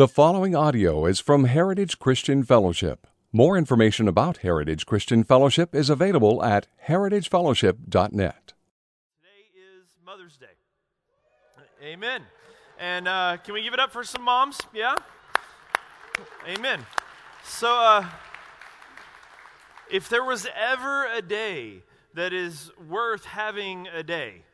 The following audio is from Heritage Christian Fellowship. More information about Heritage Christian Fellowship is available at heritagefellowship.net. Today is Mother's Day. Amen. And uh, can we give it up for some moms? Yeah? Amen. So, uh, if there was ever a day that is worth having a day,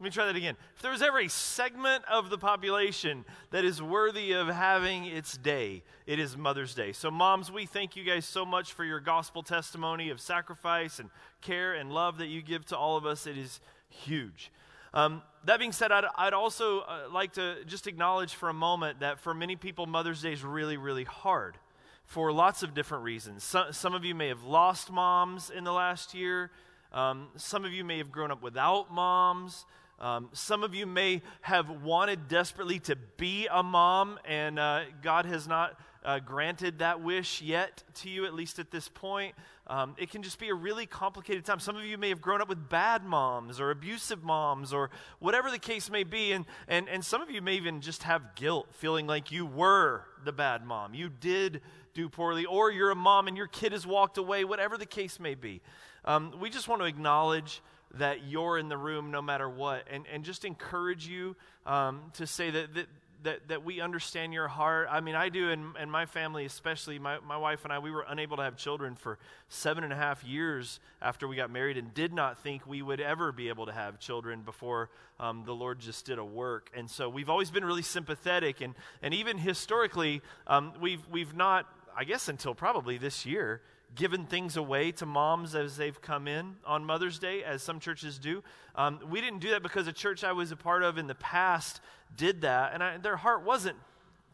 let me try that again. If there was ever a segment of the population that is worthy of having its day, it is Mother's Day. So, moms, we thank you guys so much for your gospel testimony of sacrifice and care and love that you give to all of us. It is huge. Um, that being said, I'd, I'd also uh, like to just acknowledge for a moment that for many people, Mother's Day is really, really hard for lots of different reasons. Some, some of you may have lost moms in the last year. Um, some of you may have grown up without moms. Um, some of you may have wanted desperately to be a mom, and uh, God has not uh, granted that wish yet to you, at least at this point. Um, it can just be a really complicated time. Some of you may have grown up with bad moms or abusive moms or whatever the case may be. And, and, and some of you may even just have guilt, feeling like you were the bad mom. You did do poorly, or you're a mom and your kid has walked away, whatever the case may be. Um, we just want to acknowledge that you're in the room no matter what. And, and just encourage you um, to say that, that, that, that we understand your heart. I mean, I do, and, and my family especially, my, my wife and I, we were unable to have children for seven and a half years after we got married and did not think we would ever be able to have children before um, the Lord just did a work. And so we've always been really sympathetic. And, and even historically, um, we've, we've not, I guess until probably this year, given things away to moms as they've come in on Mother's Day, as some churches do. Um, we didn't do that because a church I was a part of in the past did that, and I, their heart wasn't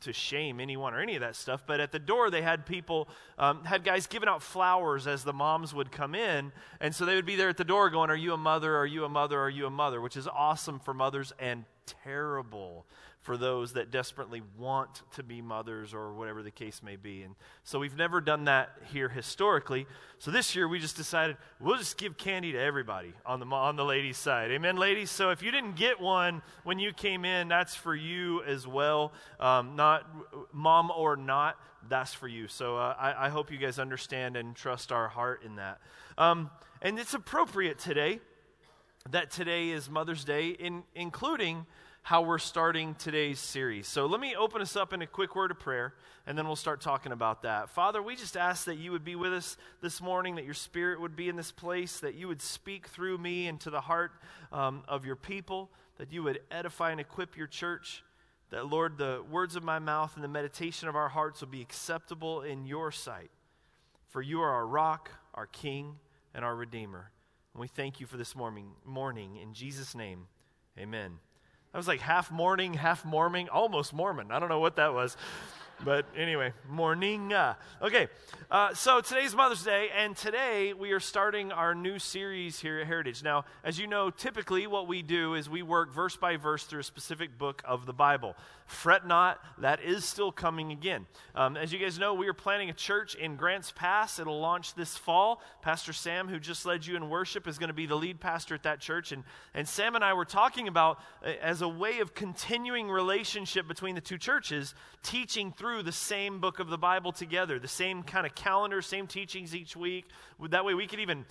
to shame anyone or any of that stuff. But at the door, they had people, um, had guys giving out flowers as the moms would come in. And so they would be there at the door going, Are you a mother? Are you a mother? Are you a mother? Which is awesome for mothers and terrible for those that desperately want to be mothers or whatever the case may be. And so we've never done that here historically. So this year we just decided we'll just give candy to everybody on the on the ladies' side. Amen, ladies. So if you didn't get one when you came in, that's for you as well. Um, not mom or not, that's for you. So uh, I, I, hope you guys understand and trust our heart in that. Um, and it's appropriate today that today is Mother's Day, in, including how we're starting today's series. So let me open us up in a quick word of prayer, and then we'll start talking about that. Father, we just ask that you would be with us this morning, that your spirit would be in this place, that you would speak through me into the heart um, of your people, that you would edify and equip your church. That, Lord, the words of my mouth and the meditation of our hearts will be acceptable in your sight. For you are our rock, our king, and our redeemer. And we thank you for this morning. morning. In Jesus' name, amen. I was like half morning, half Mormon, almost Mormon. I don't know what that was. But anyway, morning. Uh, okay, uh, so today's Mother's Day, and today we are starting our new series here at Heritage. Now, as you know, typically what we do is we work verse by verse through a specific book of the Bible. Fret not, that is still coming again. Um, as you guys know, we are planning a church in Grants Pass. It'll launch this fall. Pastor Sam, who just led you in worship, is going to be the lead pastor at that church. And, and Sam and I were talking about, uh, as a way of continuing relationship between the two churches, teaching through the same book of the Bible together, the same kind of calendar, same teachings each week. That way we could even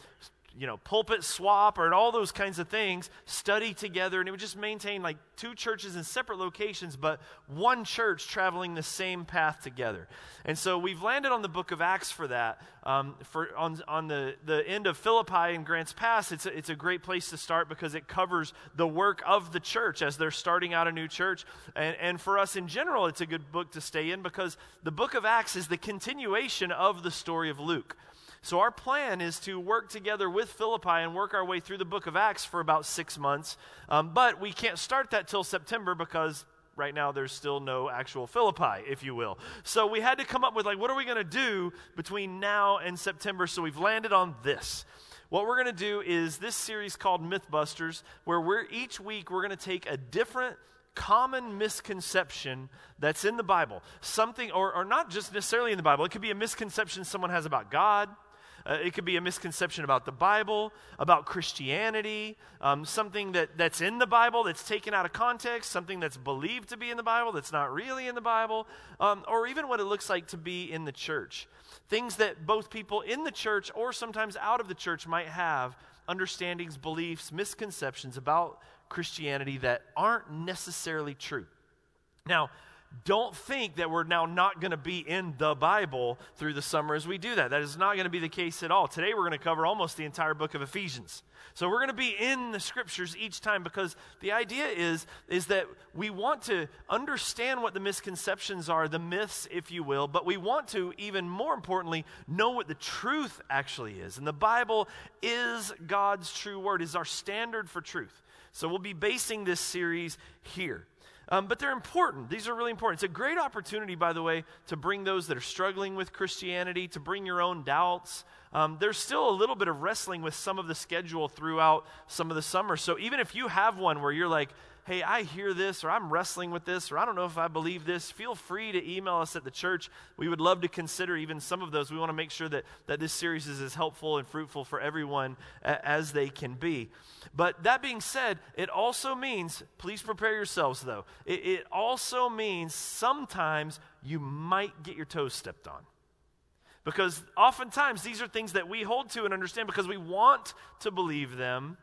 you know, pulpit swap or all those kinds of things, study together, and it would just maintain like two churches in separate locations, but one church traveling the same path together. And so we've landed on the book of Acts for that. Um, for on, on the, the end of Philippi and Grants Pass, it's a, it's a great place to start because it covers the work of the church as they're starting out a new church. And, and for us in general, it's a good book to stay in because the book of Acts is the continuation of the story of Luke. So, our plan is to work together with Philippi and work our way through the book of Acts for about six months. Um, but we can't start that till September because right now there's still no actual Philippi, if you will. So, we had to come up with, like, what are we going to do between now and September? So, we've landed on this. What we're going to do is this series called Mythbusters, where we're each week we're going to take a different common misconception that's in the Bible. Something, or, or not just necessarily in the Bible, it could be a misconception someone has about God Uh, it could be a misconception about the Bible, about Christianity, um, something that, that's in the Bible that's taken out of context, something that's believed to be in the Bible that's not really in the Bible, um, or even what it looks like to be in the church. Things that both people in the church or sometimes out of the church might have understandings, beliefs, misconceptions about Christianity that aren't necessarily true. Now, don't think that we're now not going to be in the Bible through the summer as we do that. That is not going to be the case at all. Today we're going to cover almost the entire book of Ephesians. So we're going to be in the scriptures each time because the idea is is that we want to understand what the misconceptions are, the myths if you will, but we want to even more importantly know what the truth actually is. And the Bible is God's true word, is our standard for truth. So we'll be basing this series here. Um, but they're important. These are really important. It's a great opportunity, by the way, to bring those that are struggling with Christianity, to bring your own doubts. Um, there's still a little bit of wrestling with some of the schedule throughout some of the summer. So even if you have one where you're like, hey, I hear this, or I'm wrestling with this, or I don't know if I believe this, feel free to email us at the church. We would love to consider even some of those. We want to make sure that, that this series is as helpful and fruitful for everyone a, as they can be. But that being said, it also means, please prepare yourselves though, it, it also means sometimes you might get your toes stepped on. Because oftentimes these are things that we hold to and understand because we want to believe them,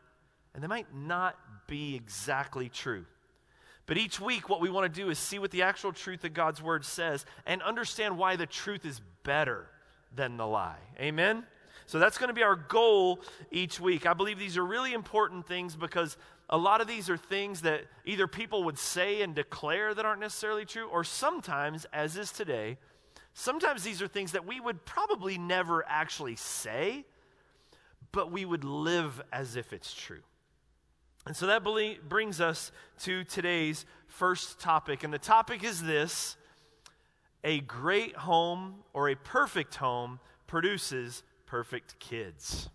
and they might not be exactly true. But each week, what we want to do is see what the actual truth of God's word says and understand why the truth is better than the lie. Amen? So that's going to be our goal each week. I believe these are really important things because a lot of these are things that either people would say and declare that aren't necessarily true, or sometimes, as is today, sometimes these are things that we would probably never actually say, but we would live as if it's true. And so that brings us to today's first topic. And the topic is this a great home or a perfect home produces perfect kids.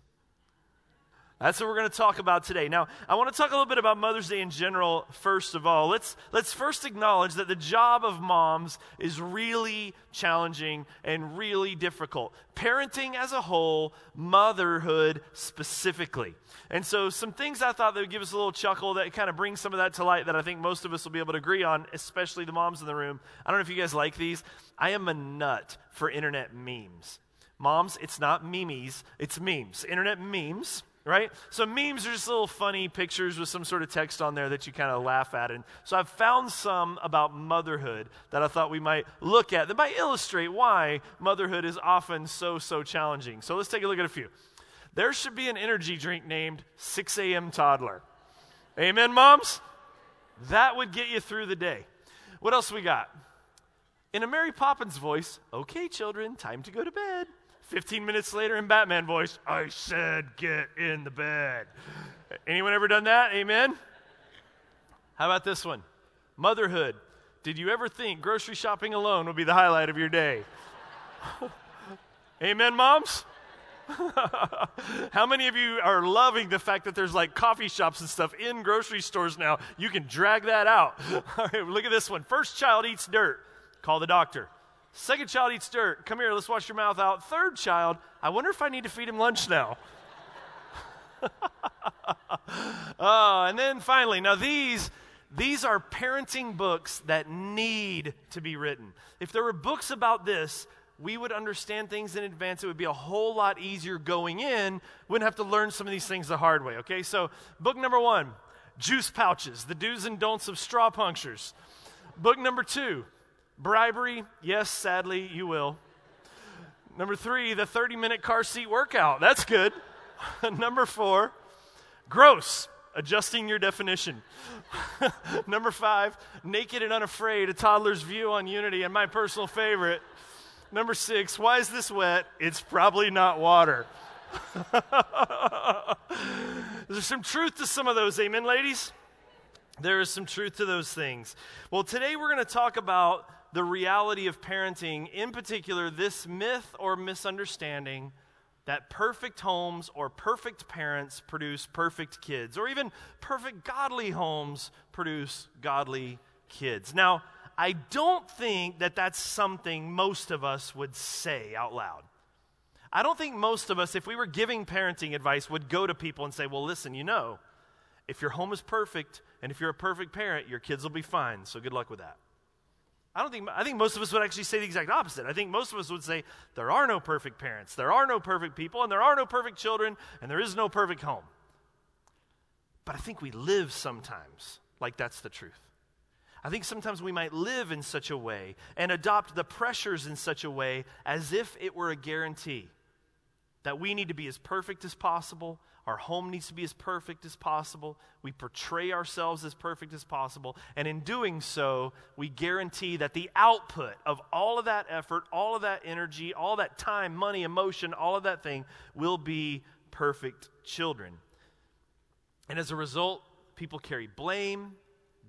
That's what we're going to talk about today. Now, I want to talk a little bit about Mother's Day in general first of all. Let's let's first acknowledge that the job of moms is really challenging and really difficult. Parenting as a whole, motherhood specifically. And so some things I thought that would give us a little chuckle that kind of brings some of that to light that I think most of us will be able to agree on, especially the moms in the room. I don't know if you guys like these. I am a nut for internet memes. Moms, it's not memes, it's memes. Internet memes right? So memes are just little funny pictures with some sort of text on there that you kind of laugh at. And so I've found some about motherhood that I thought we might look at that might illustrate why motherhood is often so, so challenging. So let's take a look at a few. There should be an energy drink named 6 a.m. Toddler. Amen, moms? That would get you through the day. What else we got? In a Mary Poppins voice, okay, children, time to go to bed. 15 minutes later in Batman voice, I said get in the bed. Anyone ever done that? Amen? How about this one? Motherhood. Did you ever think grocery shopping alone would be the highlight of your day? Amen, moms? How many of you are loving the fact that there's like coffee shops and stuff in grocery stores now? You can drag that out. All right, look at this one. First child eats dirt. Call the doctor. Second child eats dirt. Come here, let's wash your mouth out. Third child, I wonder if I need to feed him lunch now. oh, and then finally, now these these are parenting books that need to be written. If there were books about this, we would understand things in advance. It would be a whole lot easier going in. Wouldn't have to learn some of these things the hard way. Okay, so book number one juice pouches, the do's and don'ts of straw punctures. Book number two Bribery, yes, sadly, you will. Number three, the 30 minute car seat workout. That's good. Number four, gross, adjusting your definition. Number five, naked and unafraid, a toddler's view on unity, and my personal favorite. Number six, why is this wet? It's probably not water. There's some truth to some of those, amen, ladies? There is some truth to those things. Well, today we're going to talk about the reality of parenting, in particular, this myth or misunderstanding that perfect homes or perfect parents produce perfect kids, or even perfect godly homes produce godly kids. Now, I don't think that that's something most of us would say out loud. I don't think most of us, if we were giving parenting advice, would go to people and say, well, listen, you know, if your home is perfect and if you're a perfect parent, your kids will be fine. So good luck with that. I don't think I think most of us would actually say the exact opposite. I think most of us would say there are no perfect parents, there are no perfect people, and there are no perfect children, and there is no perfect home. But I think we live sometimes like that's the truth. I think sometimes we might live in such a way and adopt the pressures in such a way as if it were a guarantee that we need to be as perfect as possible. Our home needs to be as perfect as possible. We portray ourselves as perfect as possible. And in doing so, we guarantee that the output of all of that effort, all of that energy, all that time, money, emotion, all of that thing will be perfect children. And as a result, people carry blame,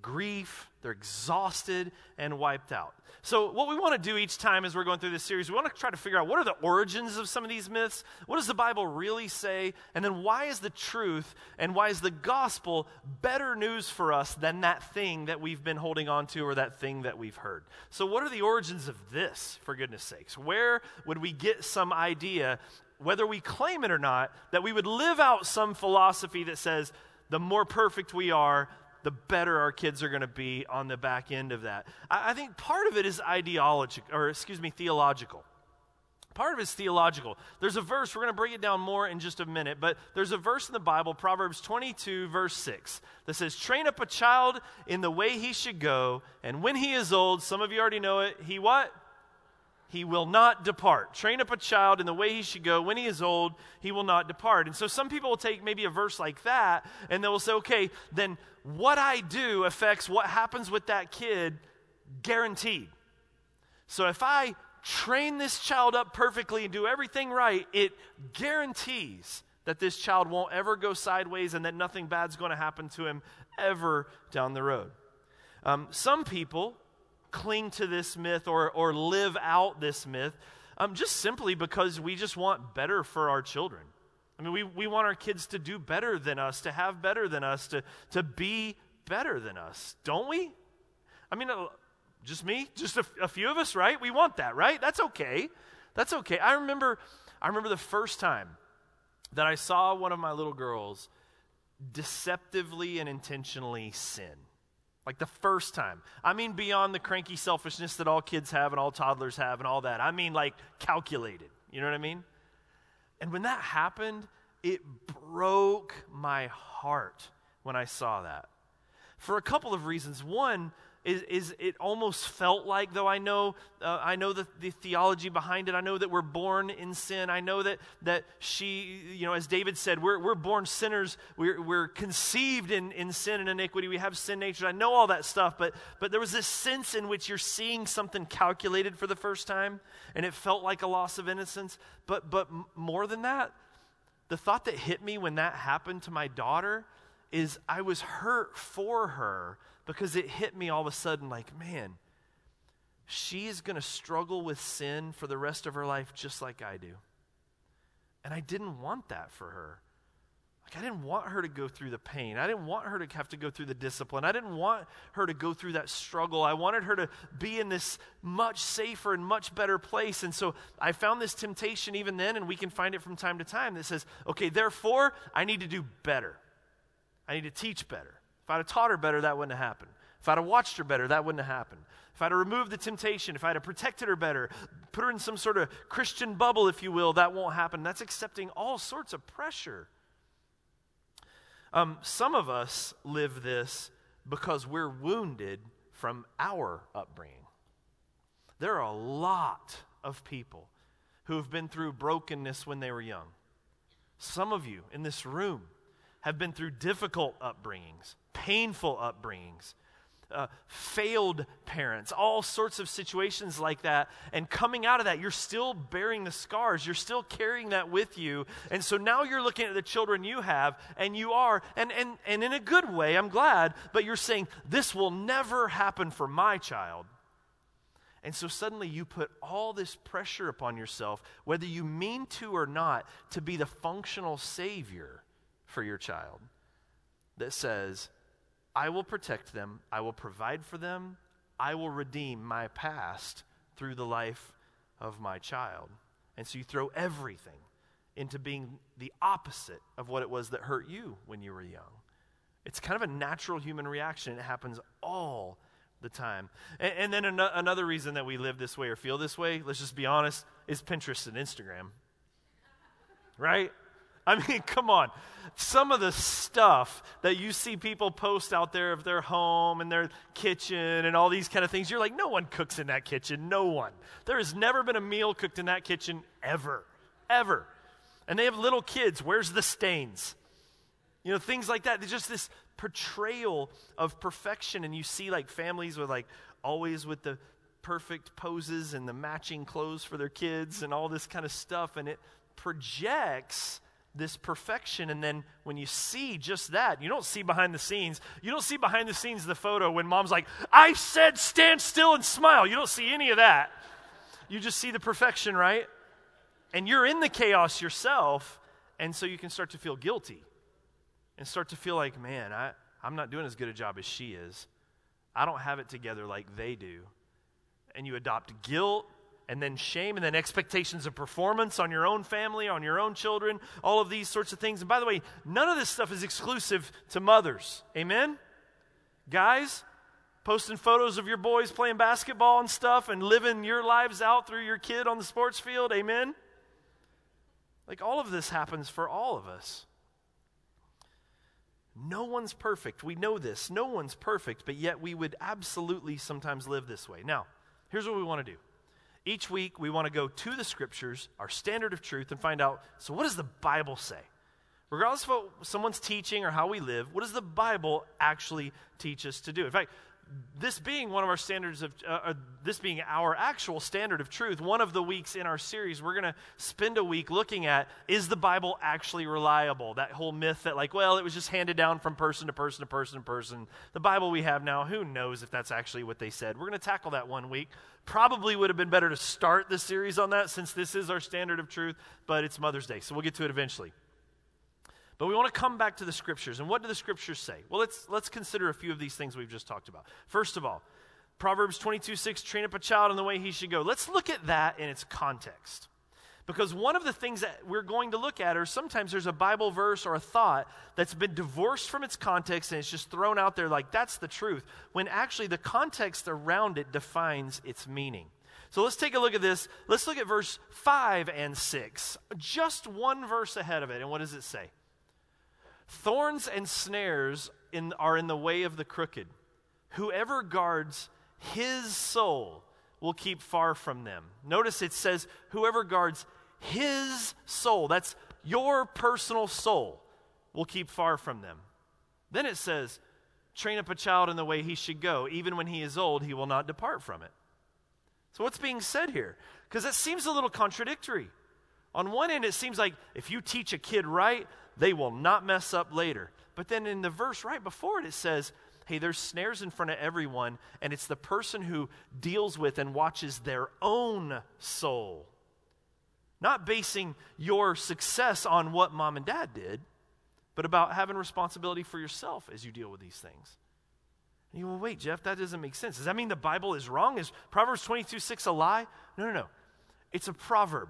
grief, they're exhausted and wiped out. So, what we want to do each time as we're going through this series, we want to try to figure out what are the origins of some of these myths? What does the Bible really say? And then, why is the truth and why is the gospel better news for us than that thing that we've been holding on to or that thing that we've heard? So, what are the origins of this, for goodness sakes? Where would we get some idea, whether we claim it or not, that we would live out some philosophy that says, the more perfect we are, the better our kids are going to be on the back end of that. I, I think part of it is ideological, or excuse me, theological. Part of it is theological. There's a verse, we're going to break it down more in just a minute, but there's a verse in the Bible, Proverbs 22, verse 6, that says, Train up a child in the way he should go, and when he is old, some of you already know it, he what? He will not depart. Train up a child in the way he should go. When he is old, he will not depart. And so some people will take maybe a verse like that and they will say, okay, then what I do affects what happens with that kid guaranteed. So if I train this child up perfectly and do everything right, it guarantees that this child won't ever go sideways and that nothing bad's going to happen to him ever down the road. Um, some people cling to this myth or, or live out this myth um, just simply because we just want better for our children. I mean, we, we want our kids to do better than us, to have better than us, to, to be better than us, don't we? I mean, uh, just me, just a, a few of us, right? We want that, right? That's okay. That's okay. I remember, I remember the first time that I saw one of my little girls deceptively and intentionally sin. Like the first time. I mean, beyond the cranky selfishness that all kids have and all toddlers have and all that. I mean, like calculated. You know what I mean? And when that happened, it broke my heart when I saw that. For a couple of reasons. One, is, is it almost felt like, though I know, uh, I know the, the theology behind it, I know that we're born in sin. I know that, that she, you know, as David said, we're, we're born sinners. We're, we're conceived in, in sin and iniquity. We have sin nature. I know all that stuff, but, but there was this sense in which you're seeing something calculated for the first time, and it felt like a loss of innocence. But, but more than that, the thought that hit me when that happened to my daughter is I was hurt for her because it hit me all of a sudden like, man, she's going to struggle with sin for the rest of her life just like I do. And I didn't want that for her. Like, I didn't want her to go through the pain. I didn't want her to have to go through the discipline. I didn't want her to go through that struggle. I wanted her to be in this much safer and much better place. And so I found this temptation even then, and we can find it from time to time that says, okay, therefore, I need to do better. I need to teach better. If I'd have taught her better, that wouldn't have happened. If I'd have watched her better, that wouldn't have happened. If I'd have removed the temptation, if I'd have protected her better, put her in some sort of Christian bubble, if you will, that won't happen. That's accepting all sorts of pressure. Um, some of us live this because we're wounded from our upbringing. There are a lot of people who have been through brokenness when they were young. Some of you in this room have been through difficult upbringings, painful upbringings, uh, failed parents, all sorts of situations like that. And coming out of that, you're still bearing the scars. You're still carrying that with you. And so now you're looking at the children you have, and you are, and, and, and in a good way, I'm glad, but you're saying, this will never happen for my child. And so suddenly you put all this pressure upon yourself, whether you mean to or not, to be the functional savior for your child that says, I will protect them, I will provide for them, I will redeem my past through the life of my child. And so you throw everything into being the opposite of what it was that hurt you when you were young. It's kind of a natural human reaction. It happens all the time. And, and then an- another reason that we live this way or feel this way, let's just be honest, is Pinterest and Instagram. Right? I mean, come on. Some of the stuff that you see people post out there of their home and their kitchen and all these kind of things, you're like, no one cooks in that kitchen. No one. There has never been a meal cooked in that kitchen ever. Ever. And they have little kids. Where's the stains? You know, things like that. There's just this portrayal of perfection. And you see like families with like always with the perfect poses and the matching clothes for their kids and all this kind of stuff. And it projects this perfection. And then when you see just that, you don't see behind the scenes. You don't see behind the scenes the photo when mom's like, I said stand still and smile. You don't see any of that. You just see the perfection, right? And you're in the chaos yourself. And so you can start to feel guilty and start to feel like, man, I, I'm not doing as good a job as she is. I don't have it together like they do. And you adopt guilt and then shame and then expectations of performance on your own family, on your own children, all of these sorts of things. And by the way, none of this stuff is exclusive to mothers. Amen? Guys, posting photos of your boys playing basketball and stuff and living your lives out through your kid on the sports field. Amen? Like all of this happens for all of us. No one's perfect. We know this. No one's perfect, but yet we would absolutely sometimes live this way. Now, here's what we want to do each week, we want to go to the scriptures, our standard of truth, and find out so, what does the Bible say? Regardless of what someone's teaching or how we live, what does the Bible actually teach us to do? In fact, this being one of our standards of uh, this being our actual standard of truth one of the weeks in our series we're going to spend a week looking at is the bible actually reliable? That whole myth that like well it was just handed down from person to person to person to person. The bible we have now who knows if that's actually what they said? We're going to tackle that one week. Probably would have been better to start the series on that since this is our standard of truth but it's mother's day so we'll get to it eventually but we want to come back to the scriptures. And what do the scriptures say? Well, let's, let's consider a few of these things we've just talked about. First of all, Proverbs 22 6, train up a child in the way he should go. Let's look at that in its context. Because one of the things that we're going to look at are sometimes there's a Bible verse or a thought that's been divorced from its context and it's just thrown out there like that's the truth, when actually the context around it defines its meaning. So let's take a look at this. Let's look at verse 5 and 6, just one verse ahead of it. And what does it say? Thorns and snares in, are in the way of the crooked. Whoever guards his soul will keep far from them. Notice it says, whoever guards his soul, that's your personal soul, will keep far from them. Then it says, train up a child in the way he should go. Even when he is old, he will not depart from it. So, what's being said here? Because it seems a little contradictory. On one end, it seems like if you teach a kid right, they will not mess up later. But then in the verse right before it, it says, hey, there's snares in front of everyone, and it's the person who deals with and watches their own soul. Not basing your success on what mom and dad did, but about having responsibility for yourself as you deal with these things. And you go, well, wait, Jeff, that doesn't make sense. Does that mean the Bible is wrong? Is Proverbs 22 6 a lie? No, no, no. It's a proverb.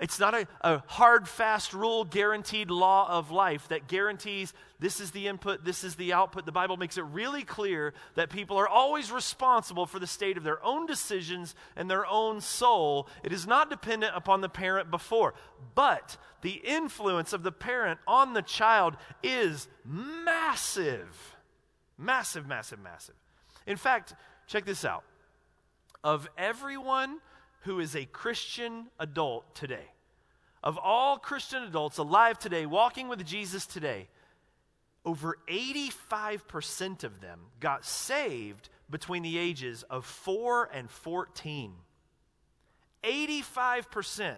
It's not a, a, hard, fast rule, guaranteed law of life that guarantees this is the input, this is the output. The Bible makes it really clear that people are always responsible for the state of their own decisions and their own soul. It is not dependent upon the parent before. But the influence of the parent on the child is massive. Massive, massive, massive. In fact, check this out. Of everyone who is a Christian adult today. Of all Christian adults alive today, walking with Jesus today, over 85% of them got saved between the ages of 4 and 14. 85%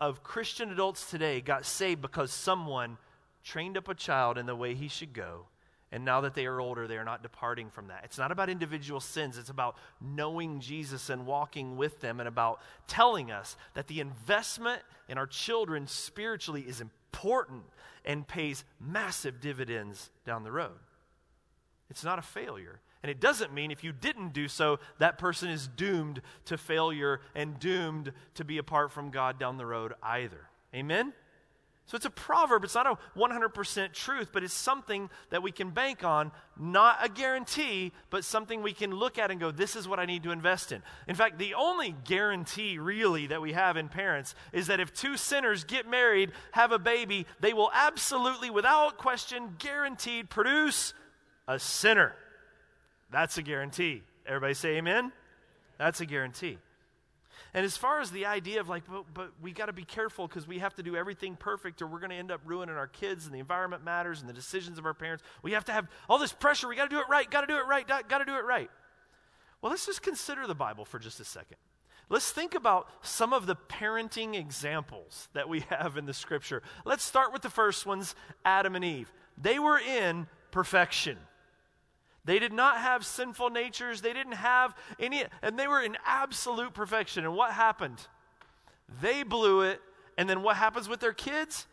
of Christian adults today got saved because someone trained up a child in the way he should go and now that they are older, they are not departing from that. It's not about individual sins, it's about knowing Jesus and walking with them, and about telling us that the investment in our children spiritually is important and pays massive dividends down the road. It's not a failure. And it doesn't mean if you didn't do so, that person is doomed to failure and doomed to be apart from God down the road either. Amen? So it's a proverb. It's not a 100% truth, but it's something that we can bank on. Not a guarantee, but something we can look at and go, this is what I need to invest in. In fact, the only guarantee really that we have in parents is that if two sinners get married, have a baby, they will absolutely, without question, guaranteed produce a sinner. That's a guarantee. Everybody say amen? That's a guarantee. And as far as the idea of like, but, but we got to be careful because we have to do everything perfect or we're going to end up ruining our kids and the environment matters and the decisions of our parents. We have to have all this pressure. We got to do it right, got to do it right, got to do it right. Well, let's just consider the Bible for just a second. Let's think about some of the parenting examples that we have in the scripture. Let's start with the first ones Adam and Eve. They were in perfection. They did not have sinful natures. They didn't have any, and they were in absolute perfection. And what happened? They blew it. And then what happens with their kids?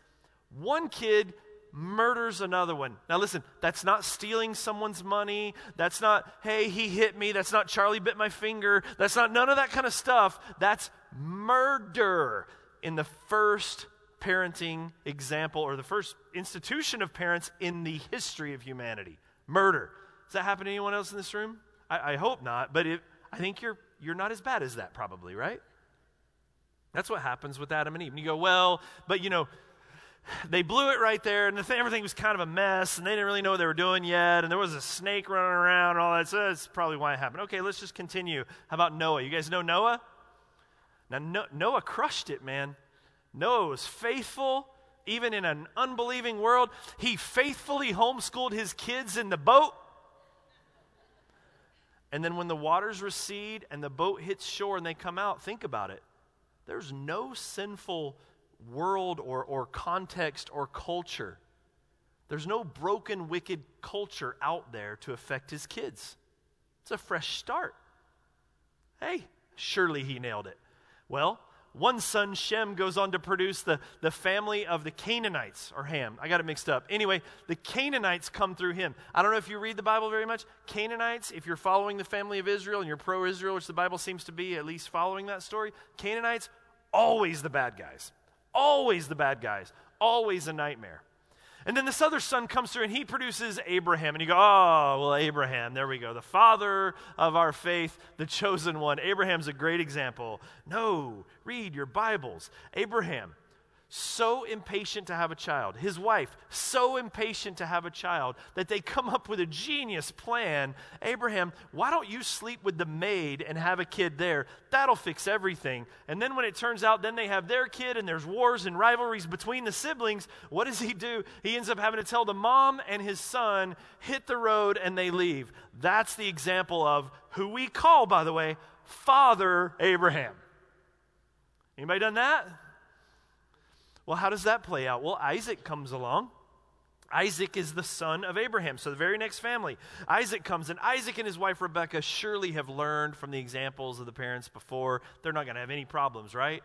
One kid murders another one. Now, listen, that's not stealing someone's money. That's not, hey, he hit me. That's not Charlie bit my finger. That's not none of that kind of stuff. That's murder in the first parenting example or the first institution of parents in the history of humanity. Murder. Does that happen to anyone else in this room? I, I hope not, but it, I think you're, you're not as bad as that, probably, right? That's what happens with Adam and Eve. And you go, well, but you know, they blew it right there, and the thing, everything was kind of a mess, and they didn't really know what they were doing yet, and there was a snake running around and all that. So that's probably why it happened. Okay, let's just continue. How about Noah? You guys know Noah? Now, no, Noah crushed it, man. Noah was faithful, even in an unbelieving world. He faithfully homeschooled his kids in the boat. And then when the waters recede and the boat hits shore and they come out, think about it. There's no sinful world or, or context or culture. There's no broken, wicked culture out there to affect his kids. It's a fresh start. Hey, surely he nailed it. Well, one son, Shem, goes on to produce the, the family of the Canaanites, or Ham. I got it mixed up. Anyway, the Canaanites come through him. I don't know if you read the Bible very much. Canaanites, if you're following the family of Israel and you're pro Israel, which the Bible seems to be, at least following that story, Canaanites, always the bad guys. Always the bad guys. Always a nightmare. And then this other son comes through and he produces Abraham. And you go, oh, well, Abraham, there we go. The father of our faith, the chosen one. Abraham's a great example. No, read your Bibles. Abraham, so impatient to have a child. His wife, so impatient to have a child that they come up with a genius plan. Abraham, why don't you sleep with the maid and have a kid there? That'll fix everything. And then when it turns out, then they have their kid and there's wars and rivalries between the siblings, what does he do? He ends up having to tell the mom and his son, hit the road and they leave. That's the example of who we call, by the way, Father Abraham. Anybody done that? Well, how does that play out? Well, Isaac comes along. Isaac is the son of Abraham. So the very next family, Isaac comes, and Isaac and his wife Rebecca surely have learned from the examples of the parents before. They're not going to have any problems, right?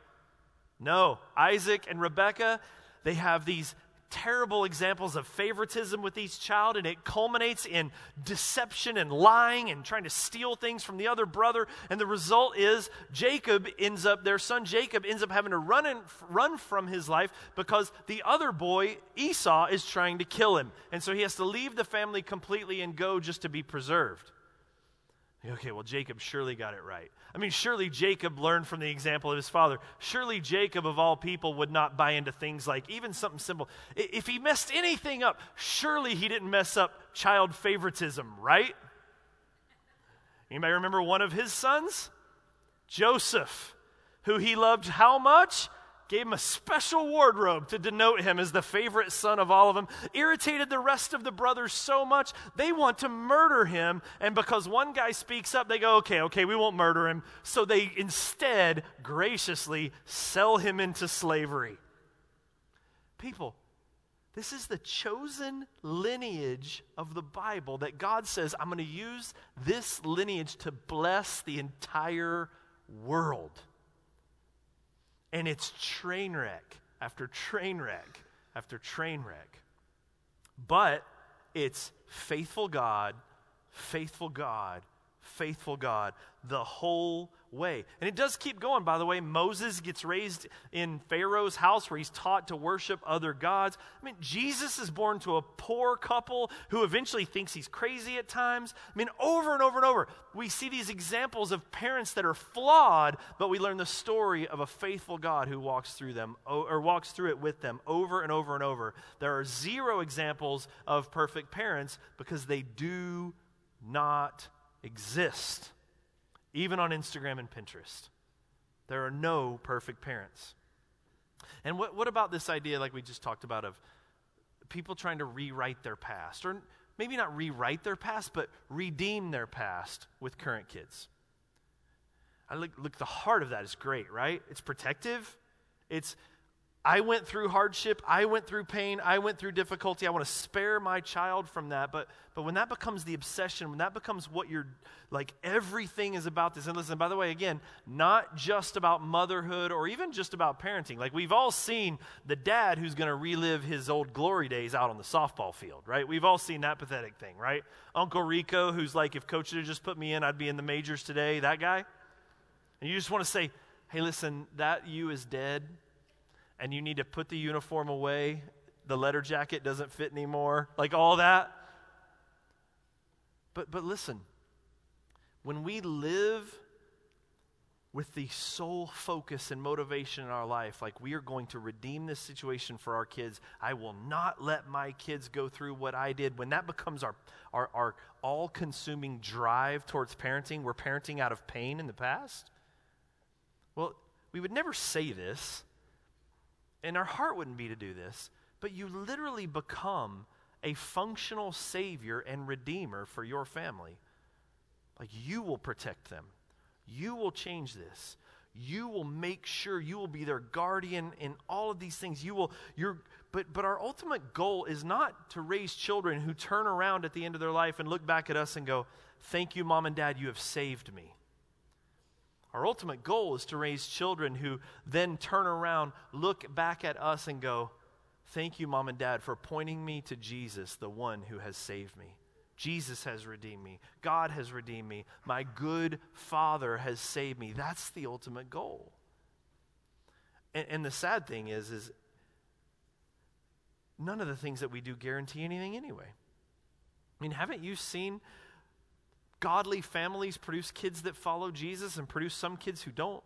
No. Isaac and Rebecca, they have these terrible examples of favoritism with each child, and it culminates in deception and lying and trying to steal things from the other brother. And the result is Jacob ends up, their son Jacob ends up having to run, in, run from his life because the other boy, Esau, is trying to kill him. And so he has to leave the family completely and go just to be preserved. Okay, well, Jacob surely got it right. I mean, surely Jacob learned from the example of his father. Surely Jacob, of all people, would not buy into things like even something simple. If he messed anything up, surely he didn't mess up child favoritism, right? Anybody remember one of his sons? Joseph, who he loved how much? Gave him a special wardrobe to denote him as the favorite son of all of them, irritated the rest of the brothers so much they want to murder him. And because one guy speaks up, they go, okay, okay, we won't murder him. So they instead graciously sell him into slavery. People, this is the chosen lineage of the Bible that God says, I'm going to use this lineage to bless the entire world. And it's train wreck after train wreck after train wreck. But it's faithful God, faithful God, faithful God the whole way. And it does keep going, by the way. Moses gets raised in Pharaoh's house where he's taught to worship other gods. I mean, Jesus is born to a poor couple who eventually thinks he's crazy at times. I mean, over and over and over, we see these examples of parents that are flawed, but we learn the story of a faithful God who walks through them or walks through it with them over and over and over. There are zero examples of perfect parents because they do not exist even on Instagram and Pinterest. There are no perfect parents. And what, what about this idea, like we just talked about, of people trying to rewrite their past? Or maybe not rewrite their past, but redeem their past with current kids. I look, look, the heart of that is great, right? It's protective. It's I went through hardship, I went through pain, I went through difficulty. I want to spare my child from that. But but when that becomes the obsession, when that becomes what you're like everything is about this. And listen, by the way, again, not just about motherhood or even just about parenting. Like we've all seen the dad who's going to relive his old glory days out on the softball field, right? We've all seen that pathetic thing, right? Uncle Rico who's like if coach had just put me in, I'd be in the majors today, that guy. And you just want to say, "Hey, listen, that you is dead." And you need to put the uniform away. The letter jacket doesn't fit anymore, like all that. But, but listen, when we live with the sole focus and motivation in our life, like we are going to redeem this situation for our kids, I will not let my kids go through what I did. When that becomes our, our, our all consuming drive towards parenting, we're parenting out of pain in the past. Well, we would never say this, and our heart wouldn't be to do this, but you literally become a functional savior and redeemer for your family. Like you will protect them. You will change this. You will make sure you will be their guardian in all of these things. You will you're but but our ultimate goal is not to raise children who turn around at the end of their life and look back at us and go, "Thank you mom and dad, you have saved me." Our ultimate goal is to raise children who then turn around, look back at us, and go, Thank you, mom and dad, for pointing me to Jesus, the one who has saved me. Jesus has redeemed me. God has redeemed me. My good Father has saved me. That's the ultimate goal. And, and the sad thing is, is none of the things that we do guarantee anything anyway. I mean, haven't you seen godly families produce kids that follow Jesus and produce some kids who don't.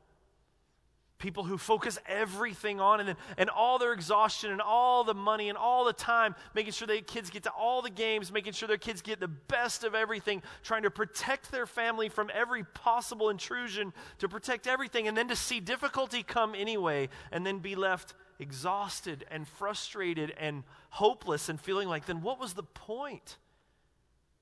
People who focus everything on and, and all their exhaustion and all the money and all the time, making sure their kids get to all the games, making sure their kids get the best of everything, trying to protect their family from every possible intrusion, to protect everything, and then to see difficulty come anyway, and then be left exhausted and frustrated and hopeless and feeling like, then what was the point?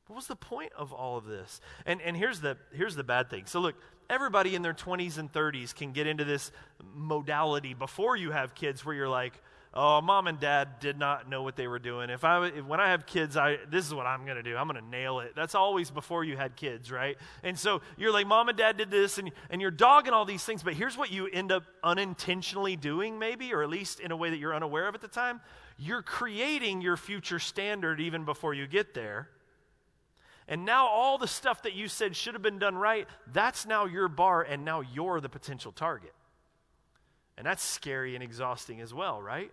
What was the point of all of this? And, and here's, the, here's the bad thing. So, look, everybody in their 20s and 30s can get into this modality before you have kids where you're like, oh, mom and dad did not know what they were doing. If I, if, when I have kids, I, this is what I'm going to do. I'm going to nail it. That's always before you had kids, right? And so you're like, mom and dad did this, and, and you're dogging all these things. But here's what you end up unintentionally doing, maybe, or at least in a way that you're unaware of at the time. You're creating your future standard even before you get there and now all the stuff that you said should have been done right, that's now your bar, and now you're the potential target. And that's scary and exhausting as well, right?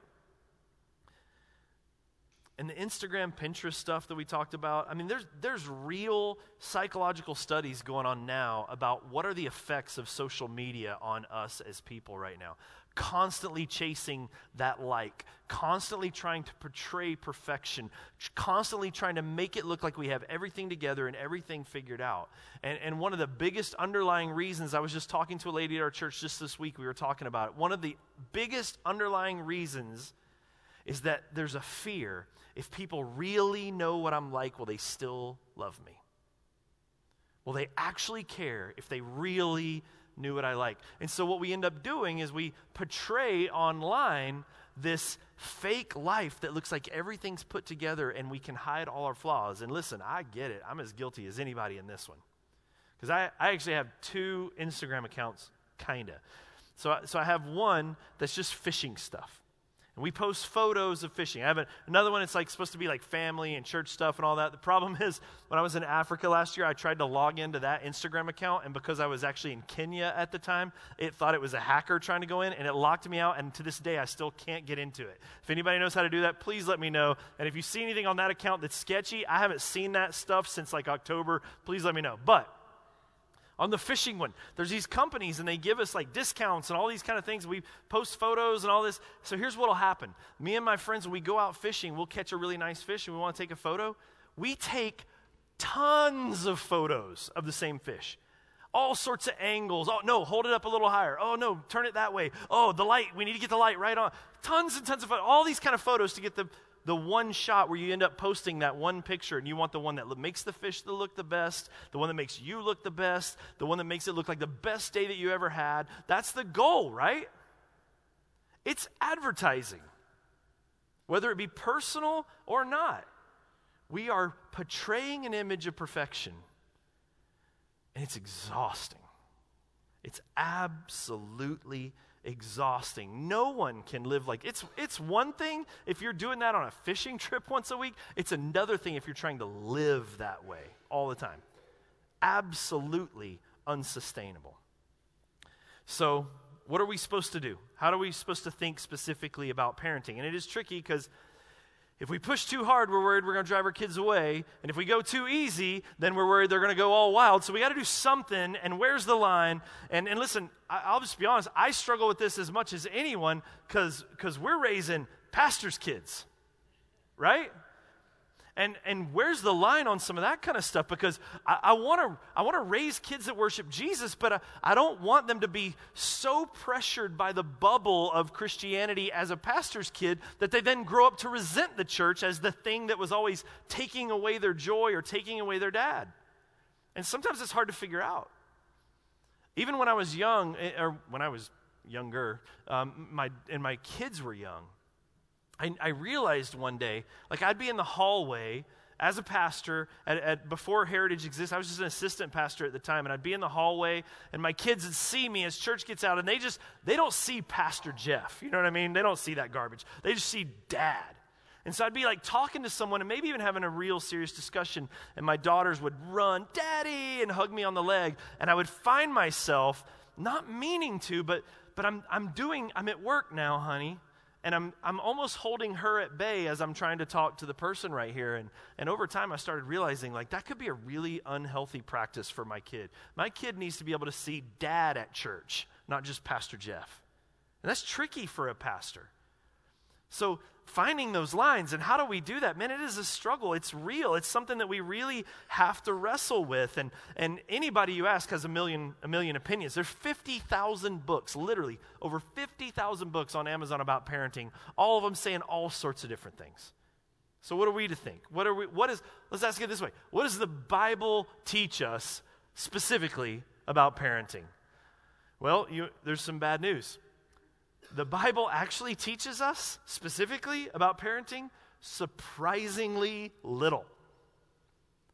And the Instagram, Pinterest stuff that we talked about, I mean, there's, there's real psychological studies going on now about what are the effects of social media on us as people right now constantly chasing that like, constantly trying to portray perfection, constantly trying to make it look like we have everything together and everything figured out. And, and one of the biggest underlying reasons, I was just talking to a lady at our church just this week, we were talking about it. One of the biggest underlying reasons is that there's a fear if people really know what I'm like, will they still love me? Will they actually care if they really knew what I like. And so what we end up doing is we portray online this fake life that looks like everything's put together and we can hide all our flaws. And listen, I get it. I'm as guilty as anybody in this one. Because I, I actually have two Instagram accounts, kind of. So, so I have one that's just fishing stuff. And we post photos of fishing. I have a, another one, it's like supposed to be like family and church stuff and all that. The problem is, when I was in Africa last year, I tried to log into that Instagram account, and because I was actually in Kenya at the time, it thought it was a hacker trying to go in, and it locked me out, and to this day, I still can't get into it. If anybody knows how to do that, please let me know. And if you see anything on that account that's sketchy, I haven't seen that stuff since like October, please let me know. But on the fishing one. There's these companies and they give us like discounts and all these kind of things. We post photos and all this. So here's what'll happen. Me and my friends when we go out fishing. We'll catch a really nice fish and we want to take a photo. We take tons of photos of the same fish. All sorts of angles. Oh no hold it up a little higher. Oh no turn it that way. Oh the light we need to get the light right on. Tons and tons of all these kind of photos to get the the one shot where you end up posting that one picture and you want the one that makes the fish look the best, the one that makes you look the best, the one that makes it look like the best day that you ever had. That's the goal, right? It's advertising, whether it be personal or not. We are portraying an image of perfection, and it's exhausting. It's absolutely exhausting. No one can live like it's it's one thing if you're doing that on a fishing trip once a week, it's another thing if you're trying to live that way all the time. Absolutely unsustainable. So, what are we supposed to do? How are we supposed to think specifically about parenting? And it is tricky because if we push too hard, we're worried we're going to drive our kids away. And if we go too easy, then we're worried they're going to go all wild. So we got to do something. And where's the line? And, and listen, I, will just be honest. I struggle with this as much as anyone because we're raising pastors' kids, right? And, and where's the line on some of that kind of stuff? Because I want to I wanna raise kids that worship Jesus, but I, I don't want them to be so pressured by the bubble of Christianity as a pastor's kid that they then grow up to resent the church as the thing that was always taking away their joy or taking away their dad. And sometimes it's hard to figure out. Even when I was young, eh, or when I was younger, um, my, and my kids were young, I, I, realized one day, like I'd be in the hallway as a pastor at, at, before Heritage exists. I was just an assistant pastor at the time, and I'd be in the hallway, and my kids would see me as church gets out, and they just they don't see Pastor Jeff. You know what I mean? They don't see that garbage. They just see Dad. And so I'd be like talking to someone and maybe even having a real serious discussion, and my daughters would run, Daddy, and hug me on the leg, and I would find myself not meaning to, but but I'm I'm doing I'm at work now, honey and I'm, I'm almost holding her at bay as I'm trying to talk to the person right here. And, and over time, I started realizing like that could be a really unhealthy practice for my kid. My kid needs to be able to see dad at church, not just Pastor Jeff. And that's tricky for a pastor. So finding those lines. And how do we do that? Man it is a struggle. It's real. It's something that we really have to wrestle with. And and anybody you ask has a million a million opinions. There's 50,000 books literally over 50,000 books on Amazon about parenting all of them saying all sorts of different things. So what are we to think? What are we what is let's ask it this way. What does the bible teach us specifically about parenting? Well you, there's some bad news the Bible actually teaches us specifically about parenting surprisingly little.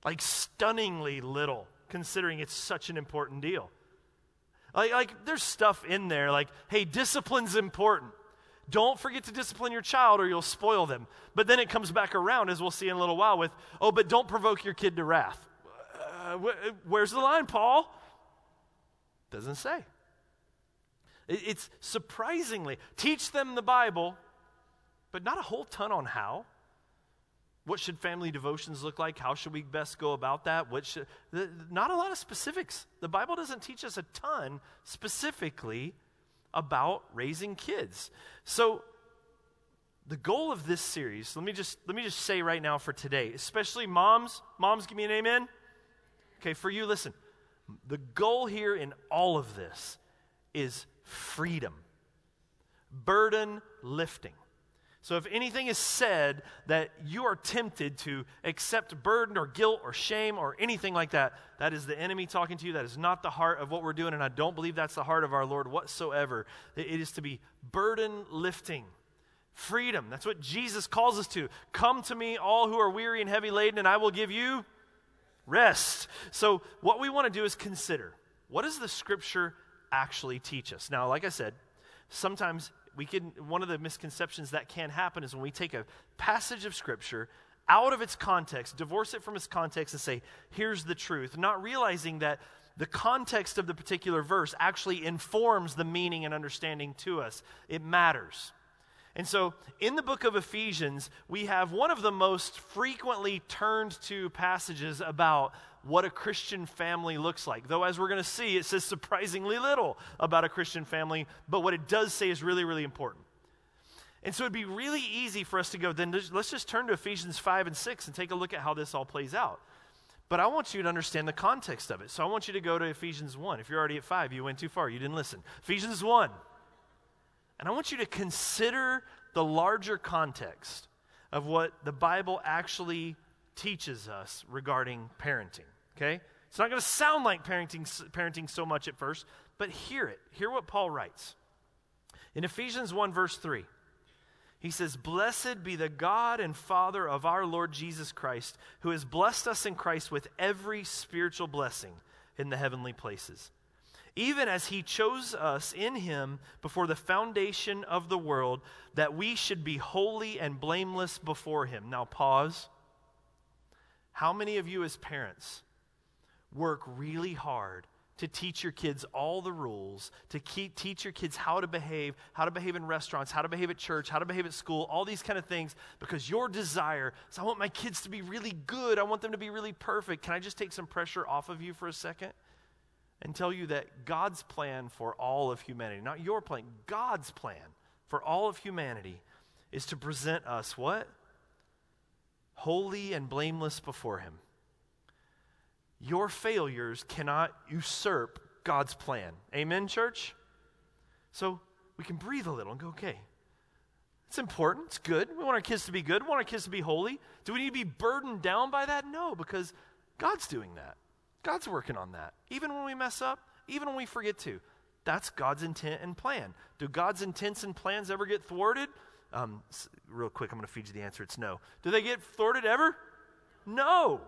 Like stunningly little, considering it's such an important deal. Like, like there's stuff in there like, hey, discipline's important. Don't forget to discipline your child or you'll spoil them. But then it comes back around, as we'll see in a little while, with, oh, but don't provoke your kid to wrath. Uh, wh- where's the line, Paul? Doesn't say. It's surprisingly, teach them the Bible, but not a whole ton on how. What should family devotions look like? How should we best go about that? What should, not a lot of specifics. The Bible doesn't teach us a ton specifically about raising kids. So the goal of this series, let me just let me just say right now for today, especially moms, moms give me an amen. Okay, for you listen. The goal here in all of this is freedom, burden lifting. So, if anything is said that you are tempted to accept burden or guilt or shame or anything like that, that is the enemy talking to you. That is not the heart of what we're doing, and I don't believe that's the heart of our Lord whatsoever. It is to be burden lifting. Freedom. That's what Jesus calls us to. Come to me, all who are weary and heavy laden, and I will give you rest. So, what we want to do is consider what does the scripture actually teach us. Now, like I said, sometimes we can, one of the misconceptions that can happen is when we take a passage of Scripture out of its context, divorce it from its context, and say, here's the truth, not realizing that the context of the particular verse actually informs the meaning and understanding to us. It matters. And so, in the book of Ephesians, we have one of the most frequently turned to passages about what a Christian family looks like. Though, as we're going to see, it says surprisingly little about a Christian family, but what it does say is really, really important. And so, it'd be really easy for us to go, then let's just turn to Ephesians 5 and 6 and take a look at how this all plays out. But I want you to understand the context of it. So, I want you to go to Ephesians 1. If you're already at 5, you went too far, you didn't listen. Ephesians 1. And I want you to consider the larger context of what the Bible actually teaches us regarding parenting. Okay? It's not going to sound like parenting, parenting so much at first, but hear it. Hear what Paul writes. In Ephesians 1, verse 3, he says, Blessed be the God and Father of our Lord Jesus Christ, who has blessed us in Christ with every spiritual blessing in the heavenly places even as he chose us in him before the foundation of the world, that we should be holy and blameless before him. Now, pause. How many of you, as parents, work really hard to teach your kids all the rules, to keep, teach your kids how to behave, how to behave in restaurants, how to behave at church, how to behave at school, all these kind of things, because your desire is I want my kids to be really good. I want them to be really perfect. Can I just take some pressure off of you for a second? And tell you that God's plan for all of humanity, not your plan, God's plan for all of humanity is to present us what? Holy and blameless before Him. Your failures cannot usurp God's plan. Amen, church? So we can breathe a little and go, okay, it's important. It's good. We want our kids to be good. We want our kids to be holy. Do we need to be burdened down by that? No, because God's doing that. God's working on that. Even when we mess up, even when we forget to. That's God's intent and plan. Do God's intents and plans ever get thwarted? Um, real quick, I'm going to feed you the answer. It's no. Do they get thwarted ever? No.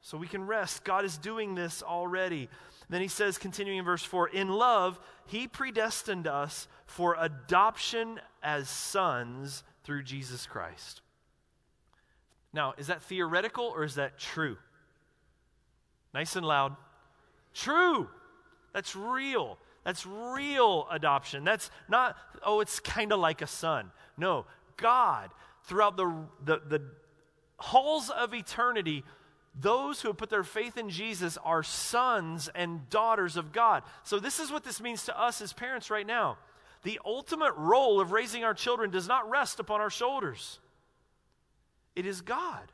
So we can rest. God is doing this already. Then he says, continuing in verse 4 In love, he predestined us for adoption as sons through Jesus Christ. Now, is that theoretical or is that true? Nice and loud. True. That's real. That's real adoption. That's not, oh, it's kind of like a son. No, God, throughout the, the, the halls of eternity, those who have put their faith in Jesus are sons and daughters of God. So, this is what this means to us as parents right now. The ultimate role of raising our children does not rest upon our shoulders, it is God.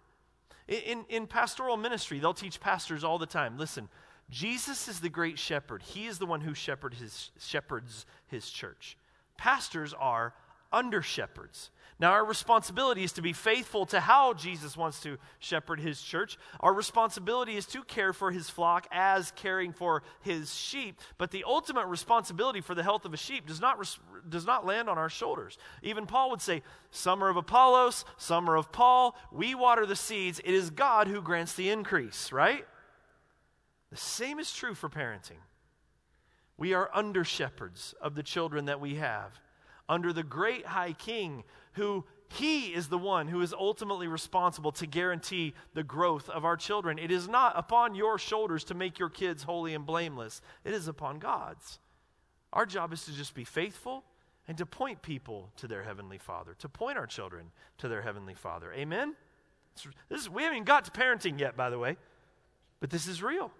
In, in pastoral ministry, they'll teach pastors all the time listen, Jesus is the great shepherd. He is the one who shepherd his, shepherds his church. Pastors are under shepherds. Now, our responsibility is to be faithful to how Jesus wants to shepherd his church. Our responsibility is to care for his flock as caring for his sheep. But the ultimate responsibility for the health of a sheep does not, does not land on our shoulders. Even Paul would say, Some are of Apollos, some are of Paul. We water the seeds. It is God who grants the increase, right? The same is true for parenting. We are under shepherds of the children that we have under the great high king who he is the one who is ultimately responsible to guarantee the growth of our children. It is not upon your shoulders to make your kids holy and blameless, it is upon God's. Our job is to just be faithful and to point people to their Heavenly Father, to point our children to their Heavenly Father. Amen? This is, we haven't even got to parenting yet, by the way, but this is real.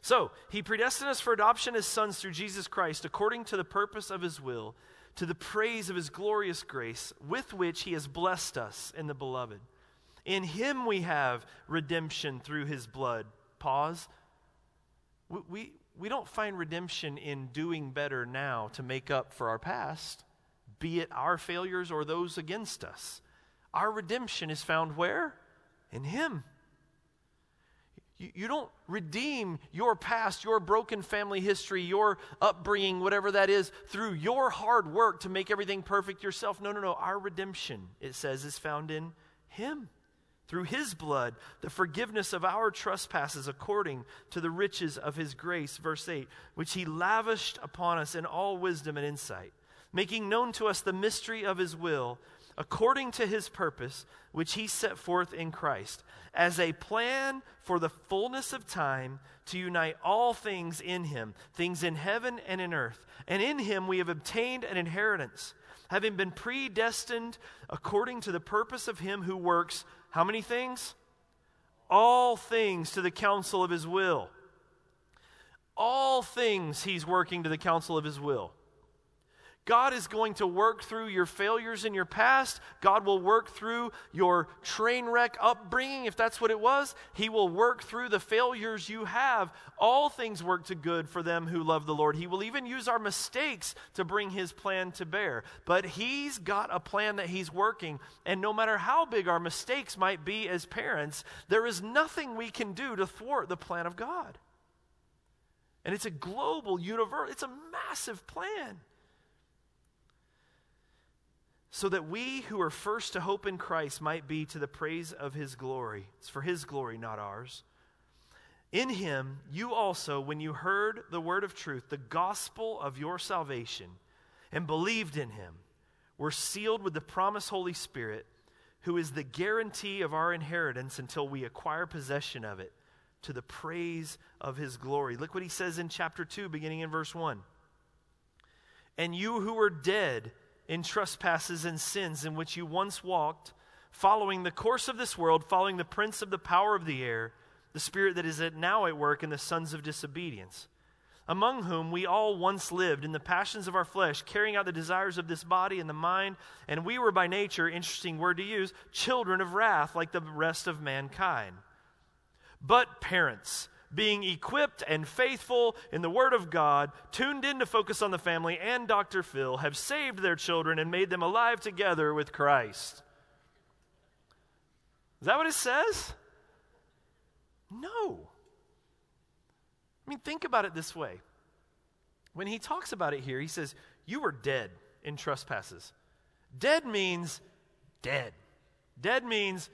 So, He predestined us for adoption as sons through Jesus Christ, according to the purpose of His will to the praise of his glorious grace with which he has blessed us in the beloved. In him we have redemption through his blood. Pause. We, we, we don't find redemption in doing better now to make up for our past, be it our failures or those against us. Our redemption is found where? In him. You, you don't redeem your past, your broken family history, your upbringing, whatever that is, through your hard work to make everything perfect yourself. No, no, no. Our redemption, it says, is found in Him. Through His blood, the forgiveness of our trespasses according to the riches of His grace, verse 8, which He lavished upon us in all wisdom and insight making known to us the mystery of his will, according to his purpose, which he set forth in Christ, as a plan for the fullness of time to unite all things in him, things in heaven and in earth. And in him we have obtained an inheritance, having been predestined according to the purpose of him who works how many things? All things to the counsel of his will. All things he's working to the counsel of his will. God is going to work through your failures in your past. God will work through your train wreck upbringing, if that's what it was. He will work through the failures you have. All things work to good for them who love the Lord. He will even use our mistakes to bring His plan to bear. But He's got a plan that He's working. And no matter how big our mistakes might be as parents, there is nothing we can do to thwart the plan of God. And it's a global, universal, it's a massive plan so that we who are first to hope in Christ might be to the praise of his glory. It's for his glory, not ours. In him, you also, when you heard the word of truth, the gospel of your salvation, and believed in him, were sealed with the promised Holy Spirit, who is the guarantee of our inheritance until we acquire possession of it, to the praise of his glory. Look what he says in chapter 2, beginning in verse 1. And you who were dead, in trespasses and sins in which you once walked, following the course of this world, following the prince of the power of the air, the spirit that is at now at work in the sons of disobedience, among whom we all once lived in the passions of our flesh, carrying out the desires of this body and the mind, and we were by nature, interesting word to use, children of wrath like the rest of mankind. But parents, being equipped and faithful in the Word of God, tuned in to focus on the family, and Dr. Phil have saved their children and made them alive together with Christ. Is that what it says? No. I mean, think about it this way. When he talks about it here, he says, You were dead in trespasses. Dead means dead. Dead means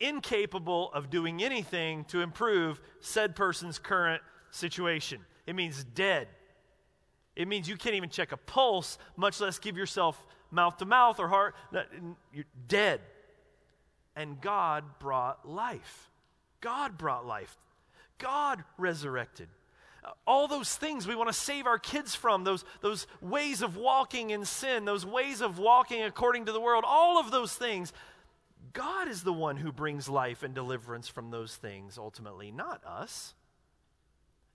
incapable of doing anything to improve said person's current situation. It means dead. It means you can't even check a pulse, much less give yourself mouth to mouth or heart. You're dead. And God brought life. God brought life. God resurrected. All those things we want to save our kids from, those, those ways of walking in sin, those ways of walking according to the world, all of those things God is the one who brings life and deliverance from those things ultimately, not us.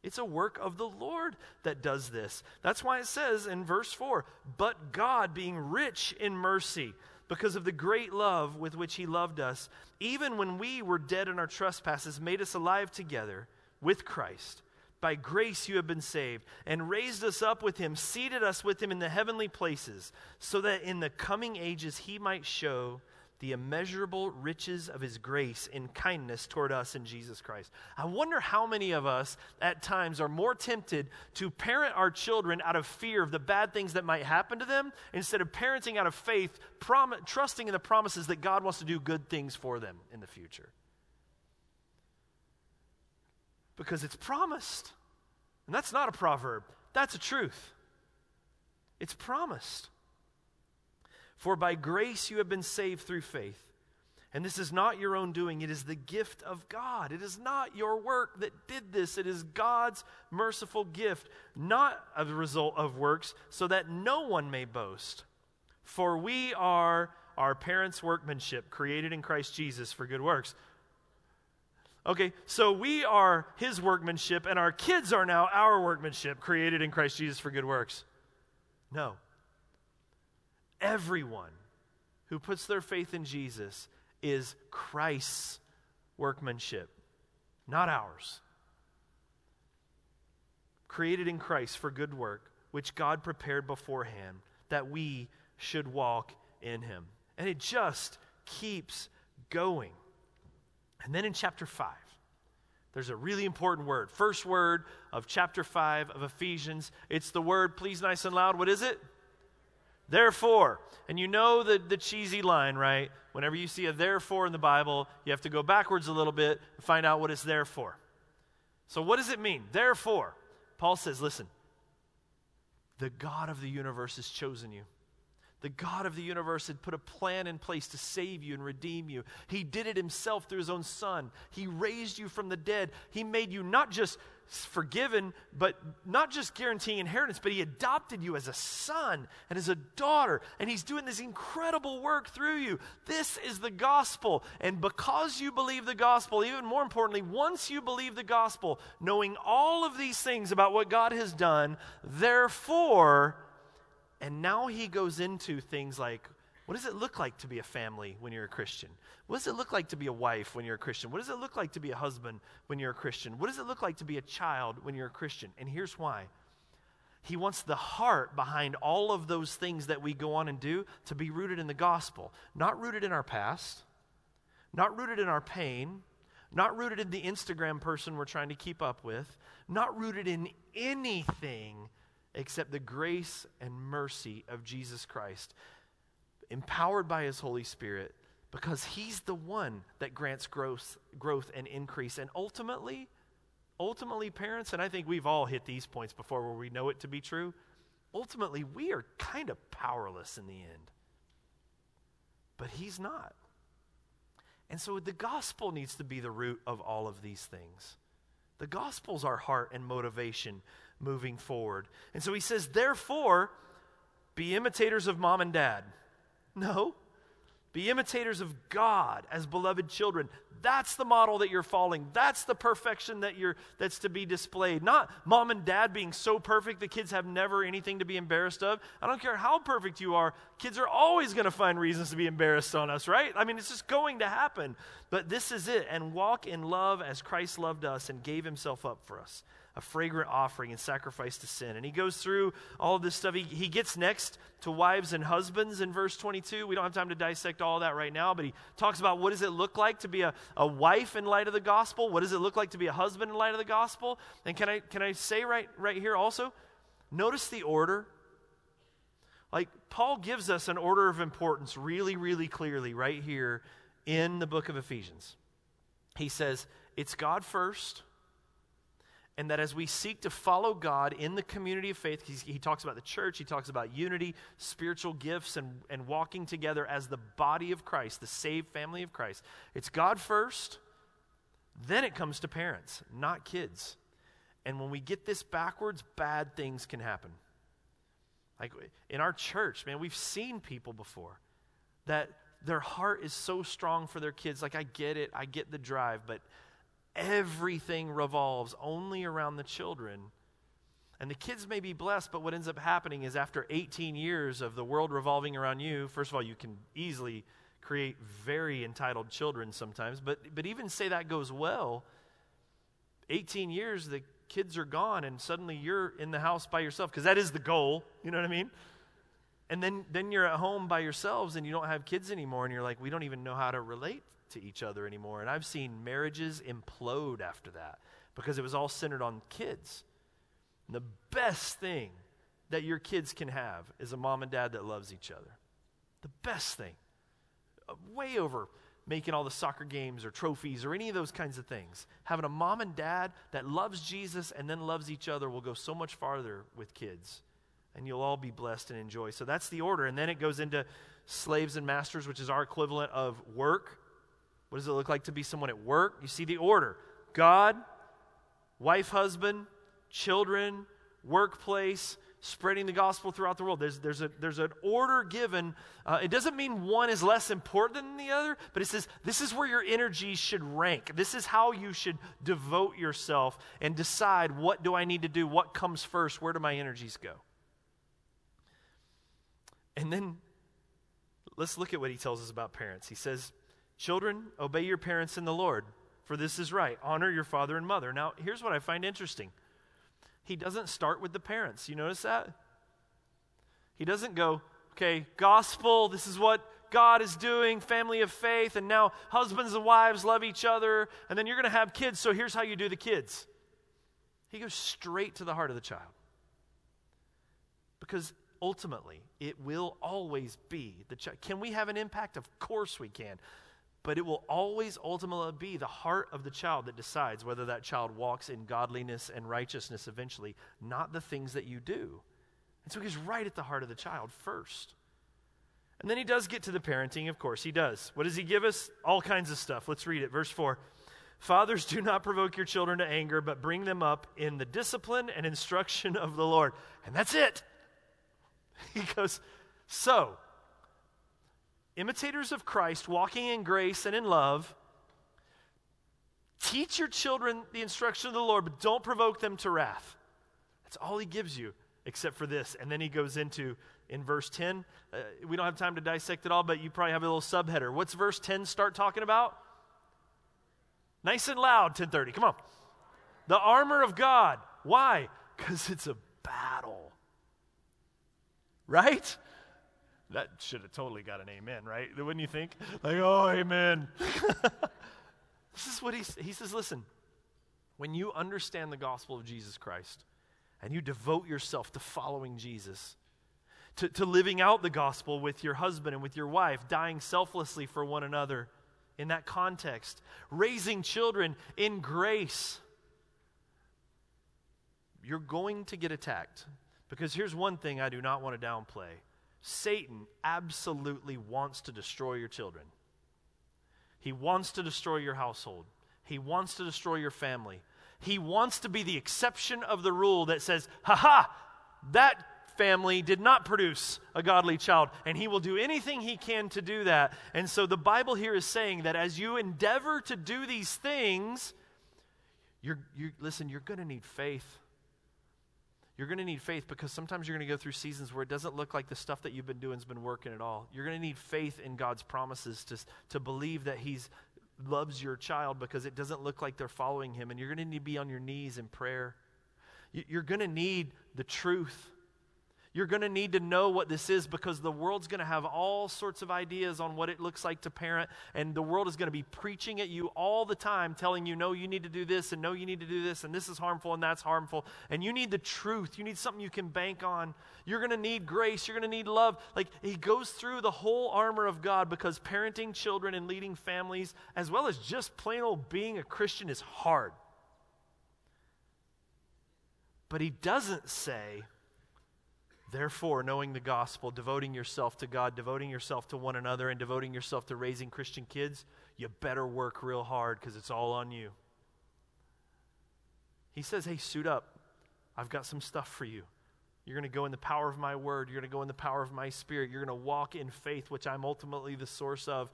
It's a work of the Lord that does this. That's why it says in verse 4 But God, being rich in mercy, because of the great love with which He loved us, even when we were dead in our trespasses, made us alive together with Christ. By grace you have been saved, and raised us up with Him, seated us with Him in the heavenly places, so that in the coming ages He might show the immeasurable riches of his grace in kindness toward us in Jesus Christ. I wonder how many of us at times are more tempted to parent our children out of fear of the bad things that might happen to them instead of parenting out of faith, prom- trusting in the promises that God wants to do good things for them in the future. Because it's promised. And that's not a proverb, that's a truth. It's promised. For by grace you have been saved through faith. And this is not your own doing, it is the gift of God. It is not your work that did this, it is God's merciful gift, not a result of works, so that no one may boast. For we are our parents' workmanship, created in Christ Jesus for good works. Okay, so we are his workmanship, and our kids are now our workmanship, created in Christ Jesus for good works. No. Everyone who puts their faith in Jesus is Christ's workmanship, not ours. Created in Christ for good work, which God prepared beforehand that we should walk in Him. And it just keeps going. And then in chapter 5, there's a really important word. First word of chapter 5 of Ephesians. It's the word, please, nice and loud. What is it? Therefore, and you know the, the cheesy line, right? Whenever you see a therefore in the Bible, you have to go backwards a little bit and find out what it's there for. So, what does it mean? Therefore, Paul says, listen, the God of the universe has chosen you. The God of the universe had put a plan in place to save you and redeem you. He did it himself through his own son. He raised you from the dead. He made you not just forgiven, but not just guaranteeing inheritance, but he adopted you as a son and as a daughter. And he's doing this incredible work through you. This is the gospel. And because you believe the gospel, even more importantly, once you believe the gospel, knowing all of these things about what God has done, therefore, and now he goes into things like what does it look like to be a family when you're a Christian? What does it look like to be a wife when you're a Christian? What does it look like to be a husband when you're a Christian? What does it look like to be a child when you're a Christian? And here's why. He wants the heart behind all of those things that we go on and do to be rooted in the gospel, not rooted in our past, not rooted in our pain, not rooted in the Instagram person we're trying to keep up with, not rooted in anything except the grace and mercy of Jesus Christ empowered by his Holy Spirit, because he's the one that grants growth, growth and increase. And ultimately, ultimately, parents, and I think we've all hit these points before where we know it to be true, ultimately, we are kind of powerless in the end. But he's not. And so the gospel needs to be the root of all of these things. The gospel's our heart and motivation moving forward. And so he says, therefore, be imitators of mom and dad. No. Be imitators of God as beloved children. That's the model that you're following. That's the perfection that you're that's to be displayed. Not mom and dad being so perfect the kids have never anything to be embarrassed of. I don't care how perfect you are. Kids are always going to find reasons to be embarrassed on us, right? I mean, it's just going to happen. But this is it. And walk in love as Christ loved us and gave himself up for us a fragrant offering and sacrifice to sin. And he goes through all of this stuff. He, he gets next to wives and husbands in verse 22. We don't have time to dissect all that right now, but he talks about what does it look like to be a, a wife in light of the gospel? What does it look like to be a husband in light of the gospel? And can I, can I say right, right here also, notice the order. Like, Paul gives us an order of importance really, really clearly right here in the book of Ephesians. He says, it's God first and that as we seek to follow God in the community of faith, he talks about the church, he talks about unity, spiritual gifts, and, and walking together as the body of Christ, the saved family of Christ. It's God first, then it comes to parents, not kids. And when we get this backwards, bad things can happen. Like in our church, man, we've seen people before that their heart is so strong for their kids. Like, I get it, I get the drive, but everything revolves only around the children. And the kids may be blessed, but what ends up happening is after 18 years of the world revolving around you, first of all, you can easily create very entitled children sometimes, but, but even say that goes well, 18 years, the kids are gone, and suddenly you're in the house by yourself, because that is the goal, you know what I mean? And then, then you're at home by yourselves and you don't have kids anymore, and you're like, we don't even know how to relate to each other anymore. And I've seen marriages implode after that because it was all centered on kids. And the best thing that your kids can have is a mom and dad that loves each other. The best thing. Uh, way over making all the soccer games or trophies or any of those kinds of things. Having a mom and dad that loves Jesus and then loves each other will go so much farther with kids. And you'll all be blessed and enjoy. So that's the order. And then it goes into slaves and masters, which is our equivalent of work what does it look like to be someone at work? You see the order God, wife, husband, children, workplace, spreading the gospel throughout the world. There's, there's, a, there's an order given. Uh, it doesn't mean one is less important than the other, but it says this is where your energies should rank. This is how you should devote yourself and decide what do I need to do? What comes first? Where do my energies go? And then let's look at what he tells us about parents. He says, Children, obey your parents in the Lord, for this is right. Honor your father and mother. Now, here's what I find interesting. He doesn't start with the parents. You notice that? He doesn't go, okay, gospel, this is what God is doing, family of faith, and now husbands and wives love each other, and then you're going to have kids, so here's how you do the kids. He goes straight to the heart of the child. Because ultimately, it will always be the child. Can we have an impact? Of course we can. But it will always ultimately be the heart of the child that decides whether that child walks in godliness and righteousness eventually, not the things that you do. And so he goes right at the heart of the child first. And then he does get to the parenting, of course, he does. What does he give us? All kinds of stuff. Let's read it. Verse 4 Fathers, do not provoke your children to anger, but bring them up in the discipline and instruction of the Lord. And that's it. He goes, So, imitators of Christ, walking in grace and in love, teach your children the instruction of the Lord, but don't provoke them to wrath. That's all he gives you, except for this. And then he goes into in verse 10. Uh, we don't have time to dissect it all, but you probably have a little subheader. What's verse 10 start talking about? Nice and loud, 1030. Come on. The armor of God. Why? Because it's a battle. Right? That should have totally got an amen, right? Wouldn't you think? Like, oh, amen. this is what he, he says listen, when you understand the gospel of Jesus Christ and you devote yourself to following Jesus, to, to living out the gospel with your husband and with your wife, dying selflessly for one another in that context, raising children in grace, you're going to get attacked. Because here's one thing I do not want to downplay Satan absolutely wants to destroy your children. He wants to destroy your household. He wants to destroy your family. He wants to be the exception of the rule that says, ha ha, that family did not produce a godly child, and he will do anything he can to do that. And so the Bible here is saying that as you endeavor to do these things, you're, you listen, you're going to need faith. You're going to need faith because sometimes you're going to go through seasons where it doesn't look like the stuff that you've been doing has been working at all. You're going to need faith in God's promises to, to believe that He's loves your child because it doesn't look like they're following Him. And you're going to need to be on your knees in prayer. You're going to need the truth. You're going to need to know what this is because the world's going to have all sorts of ideas on what it looks like to parent, and the world is going to be preaching at you all the time, telling you, no, you need to do this, and no, you need to do this, and this is harmful, and that's harmful. And you need the truth. You need something you can bank on. You're going to need grace. You're going to need love. Like, he goes through the whole armor of God because parenting children and leading families, as well as just plain old being a Christian, is hard. But he doesn't say, Therefore, knowing the gospel, devoting yourself to God, devoting yourself to one another, and devoting yourself to raising Christian kids, you better work real hard because it's all on you. He says, Hey, suit up. I've got some stuff for you. You're going to go in the power of my word. You're going to go in the power of my spirit. You're going to walk in faith, which I'm ultimately the source of.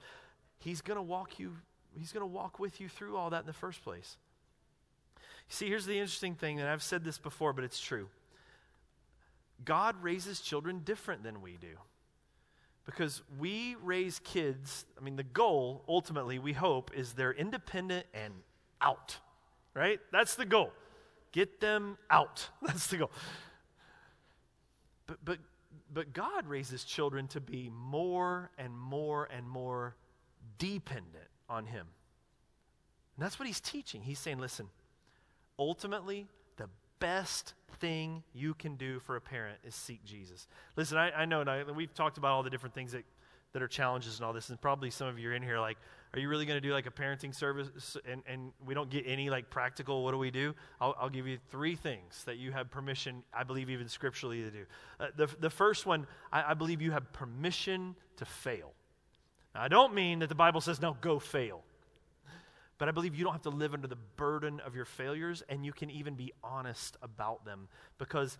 He's going to walk you, he's going to walk with you through all that in the first place. See, here's the interesting thing, and I've said this before, but it's true. God raises children different than we do. Because we raise kids, I mean, the goal, ultimately, we hope, is they're independent and out, right? That's the goal. Get them out. That's the goal. But, but, but God raises children to be more and more and more dependent on Him. And that's what He's teaching. He's saying, listen, ultimately, best thing you can do for a parent is seek Jesus. Listen, I, I know, and I, we've talked about all the different things that, that are challenges and all this, and probably some of you are in here like, are you really going to do like a parenting service and, and we don't get any like practical, what do we do? I'll, I'll give you three things that you have permission, I believe even scripturally to do. Uh, the, the first one, I, I believe you have permission to fail. Now, I don't mean that the Bible says, no, go fail. But I believe you don't have to live under the burden of your failures, and you can even be honest about them because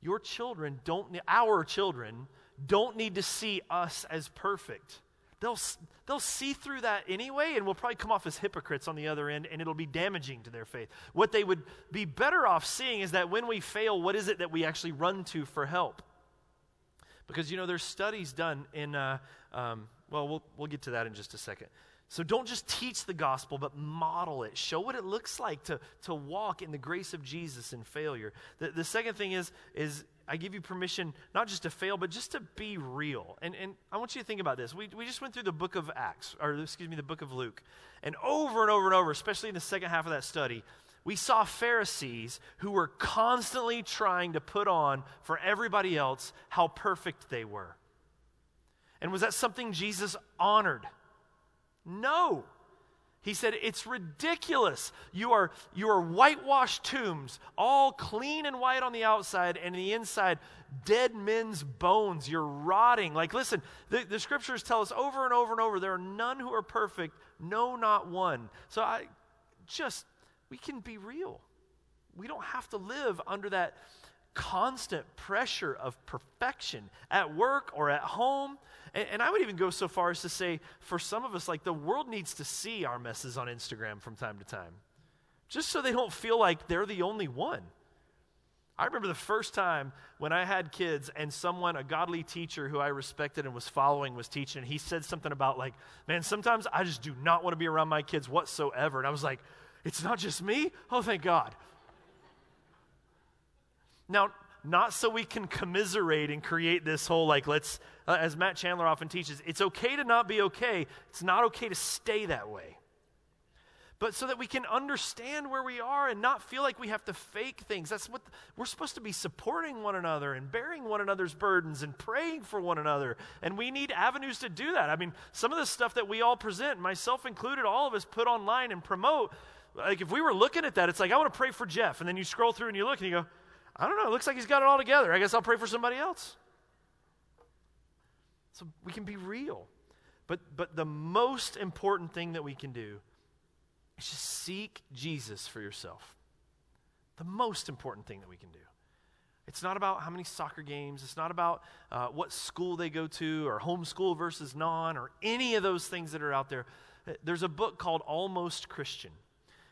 your children don't, our children don't need to see us as perfect. They'll, they'll see through that anyway, and we'll probably come off as hypocrites on the other end, and it'll be damaging to their faith. What they would be better off seeing is that when we fail, what is it that we actually run to for help? Because, you know, there's studies done in, uh, um, well, well, we'll get to that in just a second. So don't just teach the gospel, but model it. Show what it looks like to, to walk in the grace of Jesus in failure. The, the second thing is, is I give you permission not just to fail, but just to be real. And, and I want you to think about this. We, we just went through the book of Acts, or excuse me, the book of Luke. And over and over and over, especially in the second half of that study, we saw Pharisees who were constantly trying to put on for everybody else how perfect they were. And was that something Jesus honored? No. He said, It's ridiculous. You are, you are whitewashed tombs, all clean and white on the outside, and the inside, dead men's bones. You're rotting. Like, listen, the, the scriptures tell us over and over and over there are none who are perfect, no, not one. So I just, we can be real. We don't have to live under that constant pressure of perfection at work or at home. And, and, I would even go so far as to say, for some of us, like the world needs to see our messes on Instagram from time to time, just so they don't feel like they're the only one. I remember the first time when I had kids and someone, a godly teacher who I respected and was following, was teaching. He said something about, like, man, sometimes I just do not want to be around my kids whatsoever. And I was like, it's not just me? Oh, thank God. Now, not so we can commiserate and create this whole, like, let's, uh, as Matt Chandler often teaches, it's okay to not be okay. It's not okay to stay that way. But so that we can understand where we are and not feel like we have to fake things. That's what we're supposed to be supporting one another and bearing one another's burdens and praying for one another. And we need avenues to do that. I mean, some of the stuff that we all present, myself included, all of us put online and promote. Like, if we were looking at that, it's like, I want to pray for Jeff. And then you scroll through and you look and you go, I don't know. It looks like he's got it all together. I guess I'll pray for somebody else. So we can be real. But, but the most important thing that we can do is just seek Jesus for yourself. The most important thing that we can do. It's not about how many soccer games. It's not about uh, what school they go to or homeschool versus non or any of those things that are out there. There's a book called Almost Christian.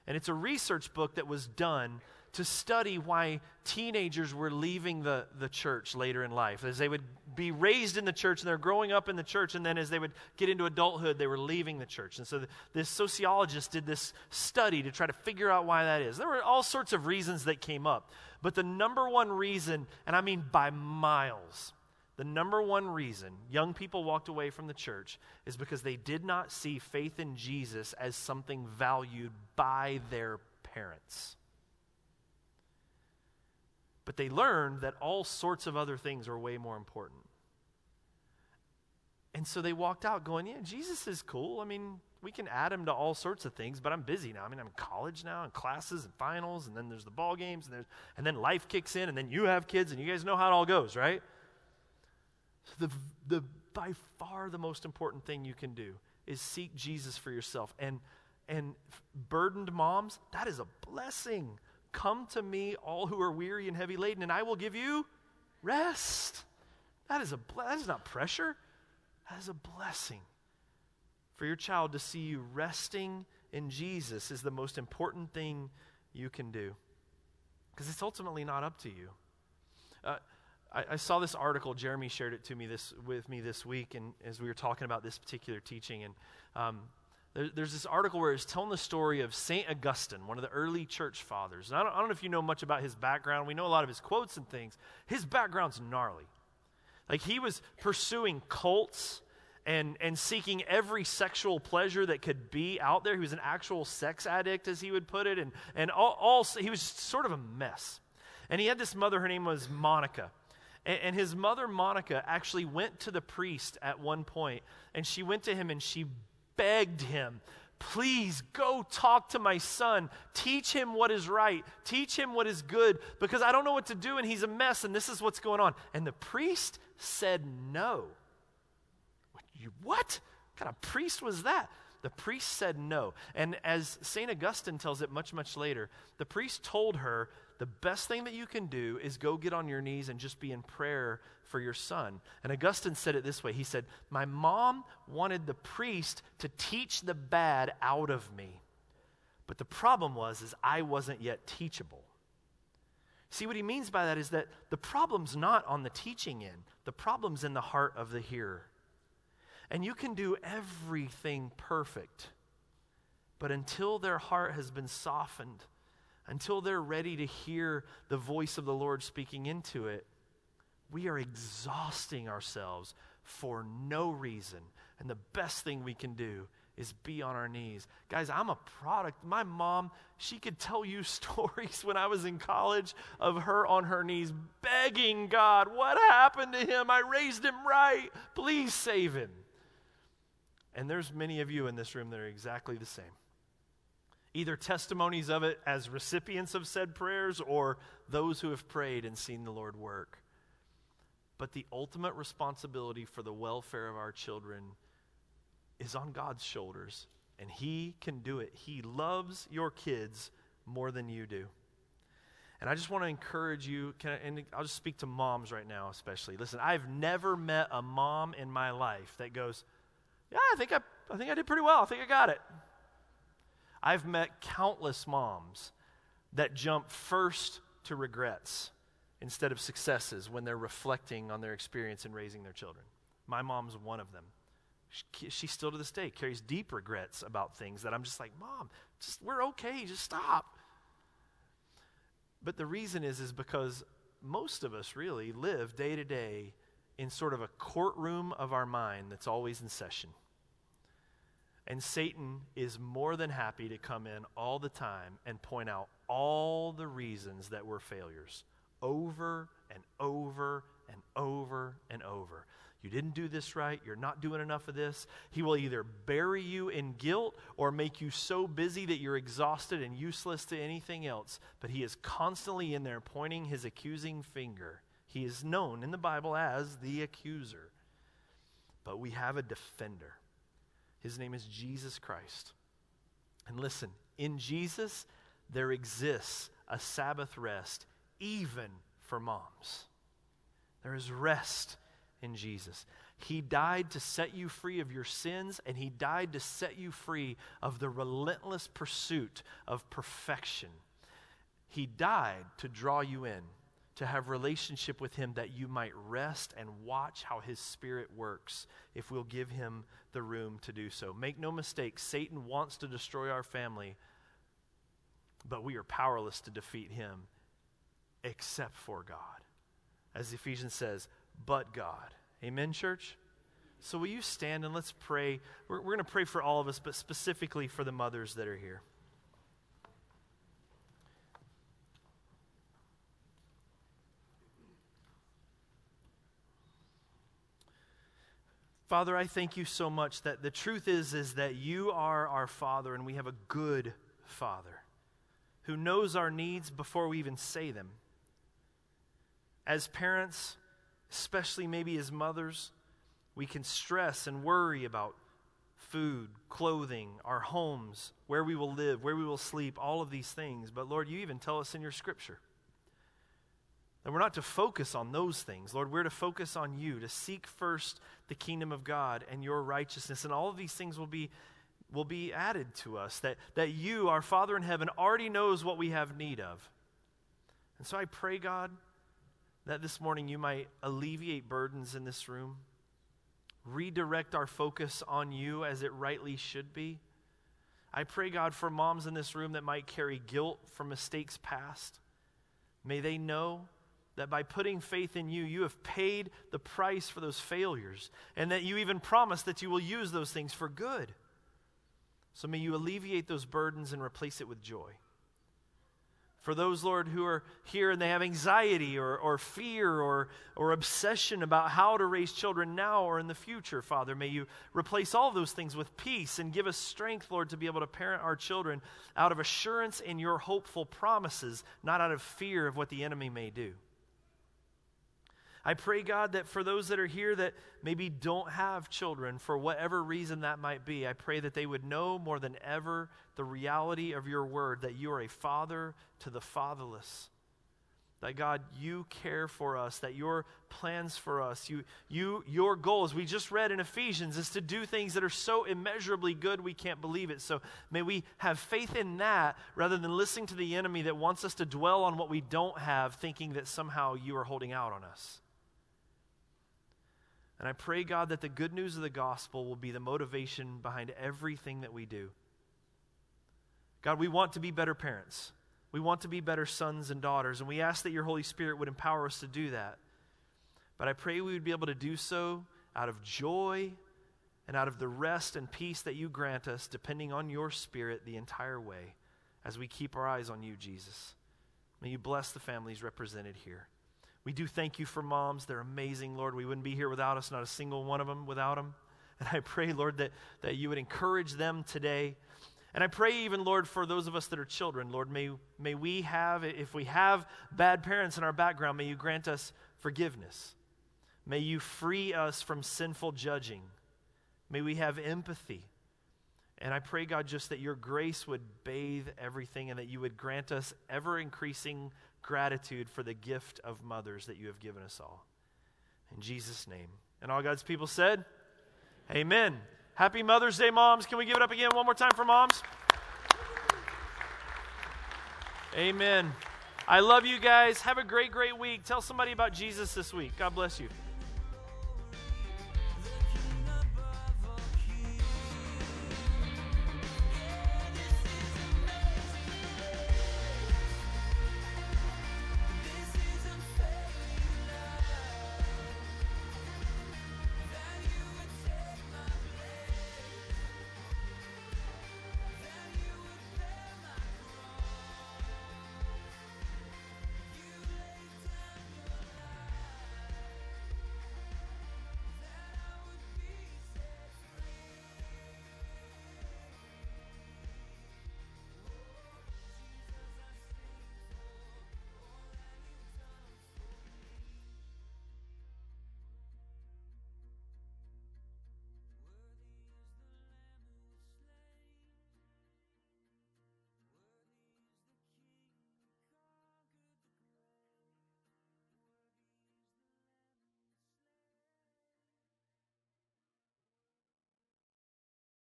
And it's a research book that was done to study why teenagers were leaving the, the church later in life. As they would be raised in the church and they're growing up in the church, and then as they would get into adulthood, they were leaving the church. And so the, this sociologist did this study to try to figure out why that is. There were all sorts of reasons that came up. But the number one reason, and I mean by miles, the number one reason young people walked away from the church is because they did not see faith in Jesus as something valued by their parents. But they learned that all sorts of other things are way more important. And so they walked out going, Yeah, Jesus is cool. I mean, we can add him to all sorts of things, but I'm busy now. I mean, I'm in college now and classes and finals, and then there's the ball games, and, there's, and then life kicks in, and then you have kids, and you guys know how it all goes, right? The, the, by far the most important thing you can do is seek Jesus for yourself. And, and burdened moms, that is a blessing. Come to me, all who are weary and heavy laden, and I will give you rest. That is, a, that is not pressure, that is a blessing. For your child to see you resting in Jesus is the most important thing you can do. Because it's ultimately not up to you. Uh, I, I, saw this article. Jeremy shared it to me this with me this week, and as we were talking about this particular teaching, and um, there, there's this article where it's telling the story of St. Augustine, one of the early church fathers. And I don't, I don't know if you know much about his background. We know a lot of his quotes and things. His background's gnarly. Like he was pursuing cults and, and seeking every sexual pleasure that could be out there. He was an actual sex addict, as he would put it, and, and all, all he was sort of a mess. And he had this mother, her name was Monica. And, and his mother, Monica, actually went to the priest at one point, and she went to him and she begged him, Please go talk to my son. Teach him what is right. Teach him what is good because I don't know what to do and he's a mess and this is what's going on. And the priest said no. What? You, what? kind of priest was that? The priest said no. And as St. Augustine tells it much, much later, the priest told her the best thing that you can do is go get on your knees and just be in prayer for your son. And Augustine said it this way He said, My mom wanted the priest to teach the bad out of me. But the problem was is I wasn't yet teachable. See what he means by that is that the problem's not on the teaching end. The problem's in the heart of the hearer. And you can do everything perfect. But until their heart has been softened, until they're ready to hear the voice of the Lord speaking into it, we are exhausting ourselves for no reason. And the best thing we can do is be on our knees. Guys, I'm a product. My mom, she could tell you stories when I was in college of her on her knees begging God, What happened to him? I raised him right. Please save him. And there's many of you in this room that are exactly the same. Either testimonies of it as recipients of said prayers or those who have prayed and seen the Lord work. But the ultimate responsibility for the welfare of our children is on God's shoulders, and He can do it. He loves your kids more than you do. And I just want to encourage you, I, and I'll just speak to moms right now, especially. Listen, I've never met a mom in my life that goes, Yeah, I think I, I think I did pretty well. I think I got it. I've met countless moms that jump first to regrets instead of successes when they're reflecting on their experience in raising their children. My mom's one of them. She, she still to this day carries deep regrets about things that I'm just like, Mom, just we're okay, just stop. But the reason is is because most of us really live day to day in sort of a courtroom of our mind that's always in session. And Satan is more than happy to come in all the time and point out all the reasons that we're failures over and over and over and over. You didn't do this right. You're not doing enough of this. He will either bury you in guilt or make you so busy that you're exhausted and useless to anything else. But he is constantly in there pointing his accusing finger. He is known in the Bible as the accuser. But we have a defender. His name is Jesus Christ. And listen, in Jesus, there exists a Sabbath rest, even for moms. There is rest in Jesus. He died to set you free of your sins, and He died to set you free of the relentless pursuit of perfection. He died to draw you in to have relationship with him that you might rest and watch how his spirit works if we'll give him the room to do so. Make no mistake, Satan wants to destroy our family, but we are powerless to defeat him except for God. As Ephesians says, but God. Amen, church? So, will you stand and let's pray? We're, we're going to pray for all of us, but specifically for the mothers that are here. Father, I thank you so much that the truth is is that you are our father and we have a good father who knows our needs before we even say them. As parents, especially maybe as mothers, we can stress and worry about food, clothing, our homes, where we will live, where we will sleep, all of these things. But Lord, you even tell us in your scripture that we're not to focus on those things. Lord, we're to focus on you, to seek first the kingdom of God and your righteousness. And all of these things will be, will be added to us. That, that you, our Father in heaven, already knows what we have need of. And so I pray, God, that this morning you might alleviate burdens in this room, redirect our focus on you as it rightly should be. I pray, God, for moms in this room that might carry guilt from mistakes past. May they know that by putting faith in you, you have paid the price for those failures, and that you even promise that you will use those things for good. So may you alleviate those burdens and replace it with joy. For those, Lord, who are here and they have anxiety or, or fear or, or obsession about how to raise children now or in the future, Father, may you replace all those things with peace and give us strength, Lord, to be able to parent our children out of assurance in your hopeful promises, not out of fear of what the enemy may do. I pray, God, that for those that are here that maybe don't have children, for whatever reason that might be, I pray that they would know more than ever the reality of your word, that you are a father to the fatherless. That God, you care for us, that your plans for us, you, you, your goals, we just read in Ephesians, is to do things that are so immeasurably good we can't believe it. So may we have faith in that rather than listening to the enemy that wants us to dwell on what we don't have, thinking that somehow you are holding out on us. And I pray, God, that the good news of the gospel will be the motivation behind everything that we do. God, we want to be better parents. We want to be better sons and daughters, and we ask that your Holy Spirit would empower us to do that. But I pray we would be able to do so out of joy and out of the rest and peace that you grant us, depending on your Spirit the entire way, as we keep our eyes on you, Jesus. May you bless the families represented here. We do thank you for moms. They're amazing, Lord. We wouldn't be here without us, not a single one of them without them. And I pray, Lord, that, that you would encourage them today And I pray, even, Lord, for those of us that are children, Lord, may, may we have, if we have bad parents in our background, may you grant us forgiveness. May you free us from sinful judging. May we have empathy. And I pray, God, just that your grace would bathe everything and that you would grant us ever increasing gratitude for the gift of mothers that you have given us all. In Jesus' name. And all God's people said, Amen. Happy Mother's Day, moms. Can we give it up again one more time for moms? Amen. I love you guys. Have a great, great week. Tell somebody about Jesus this week. God bless you.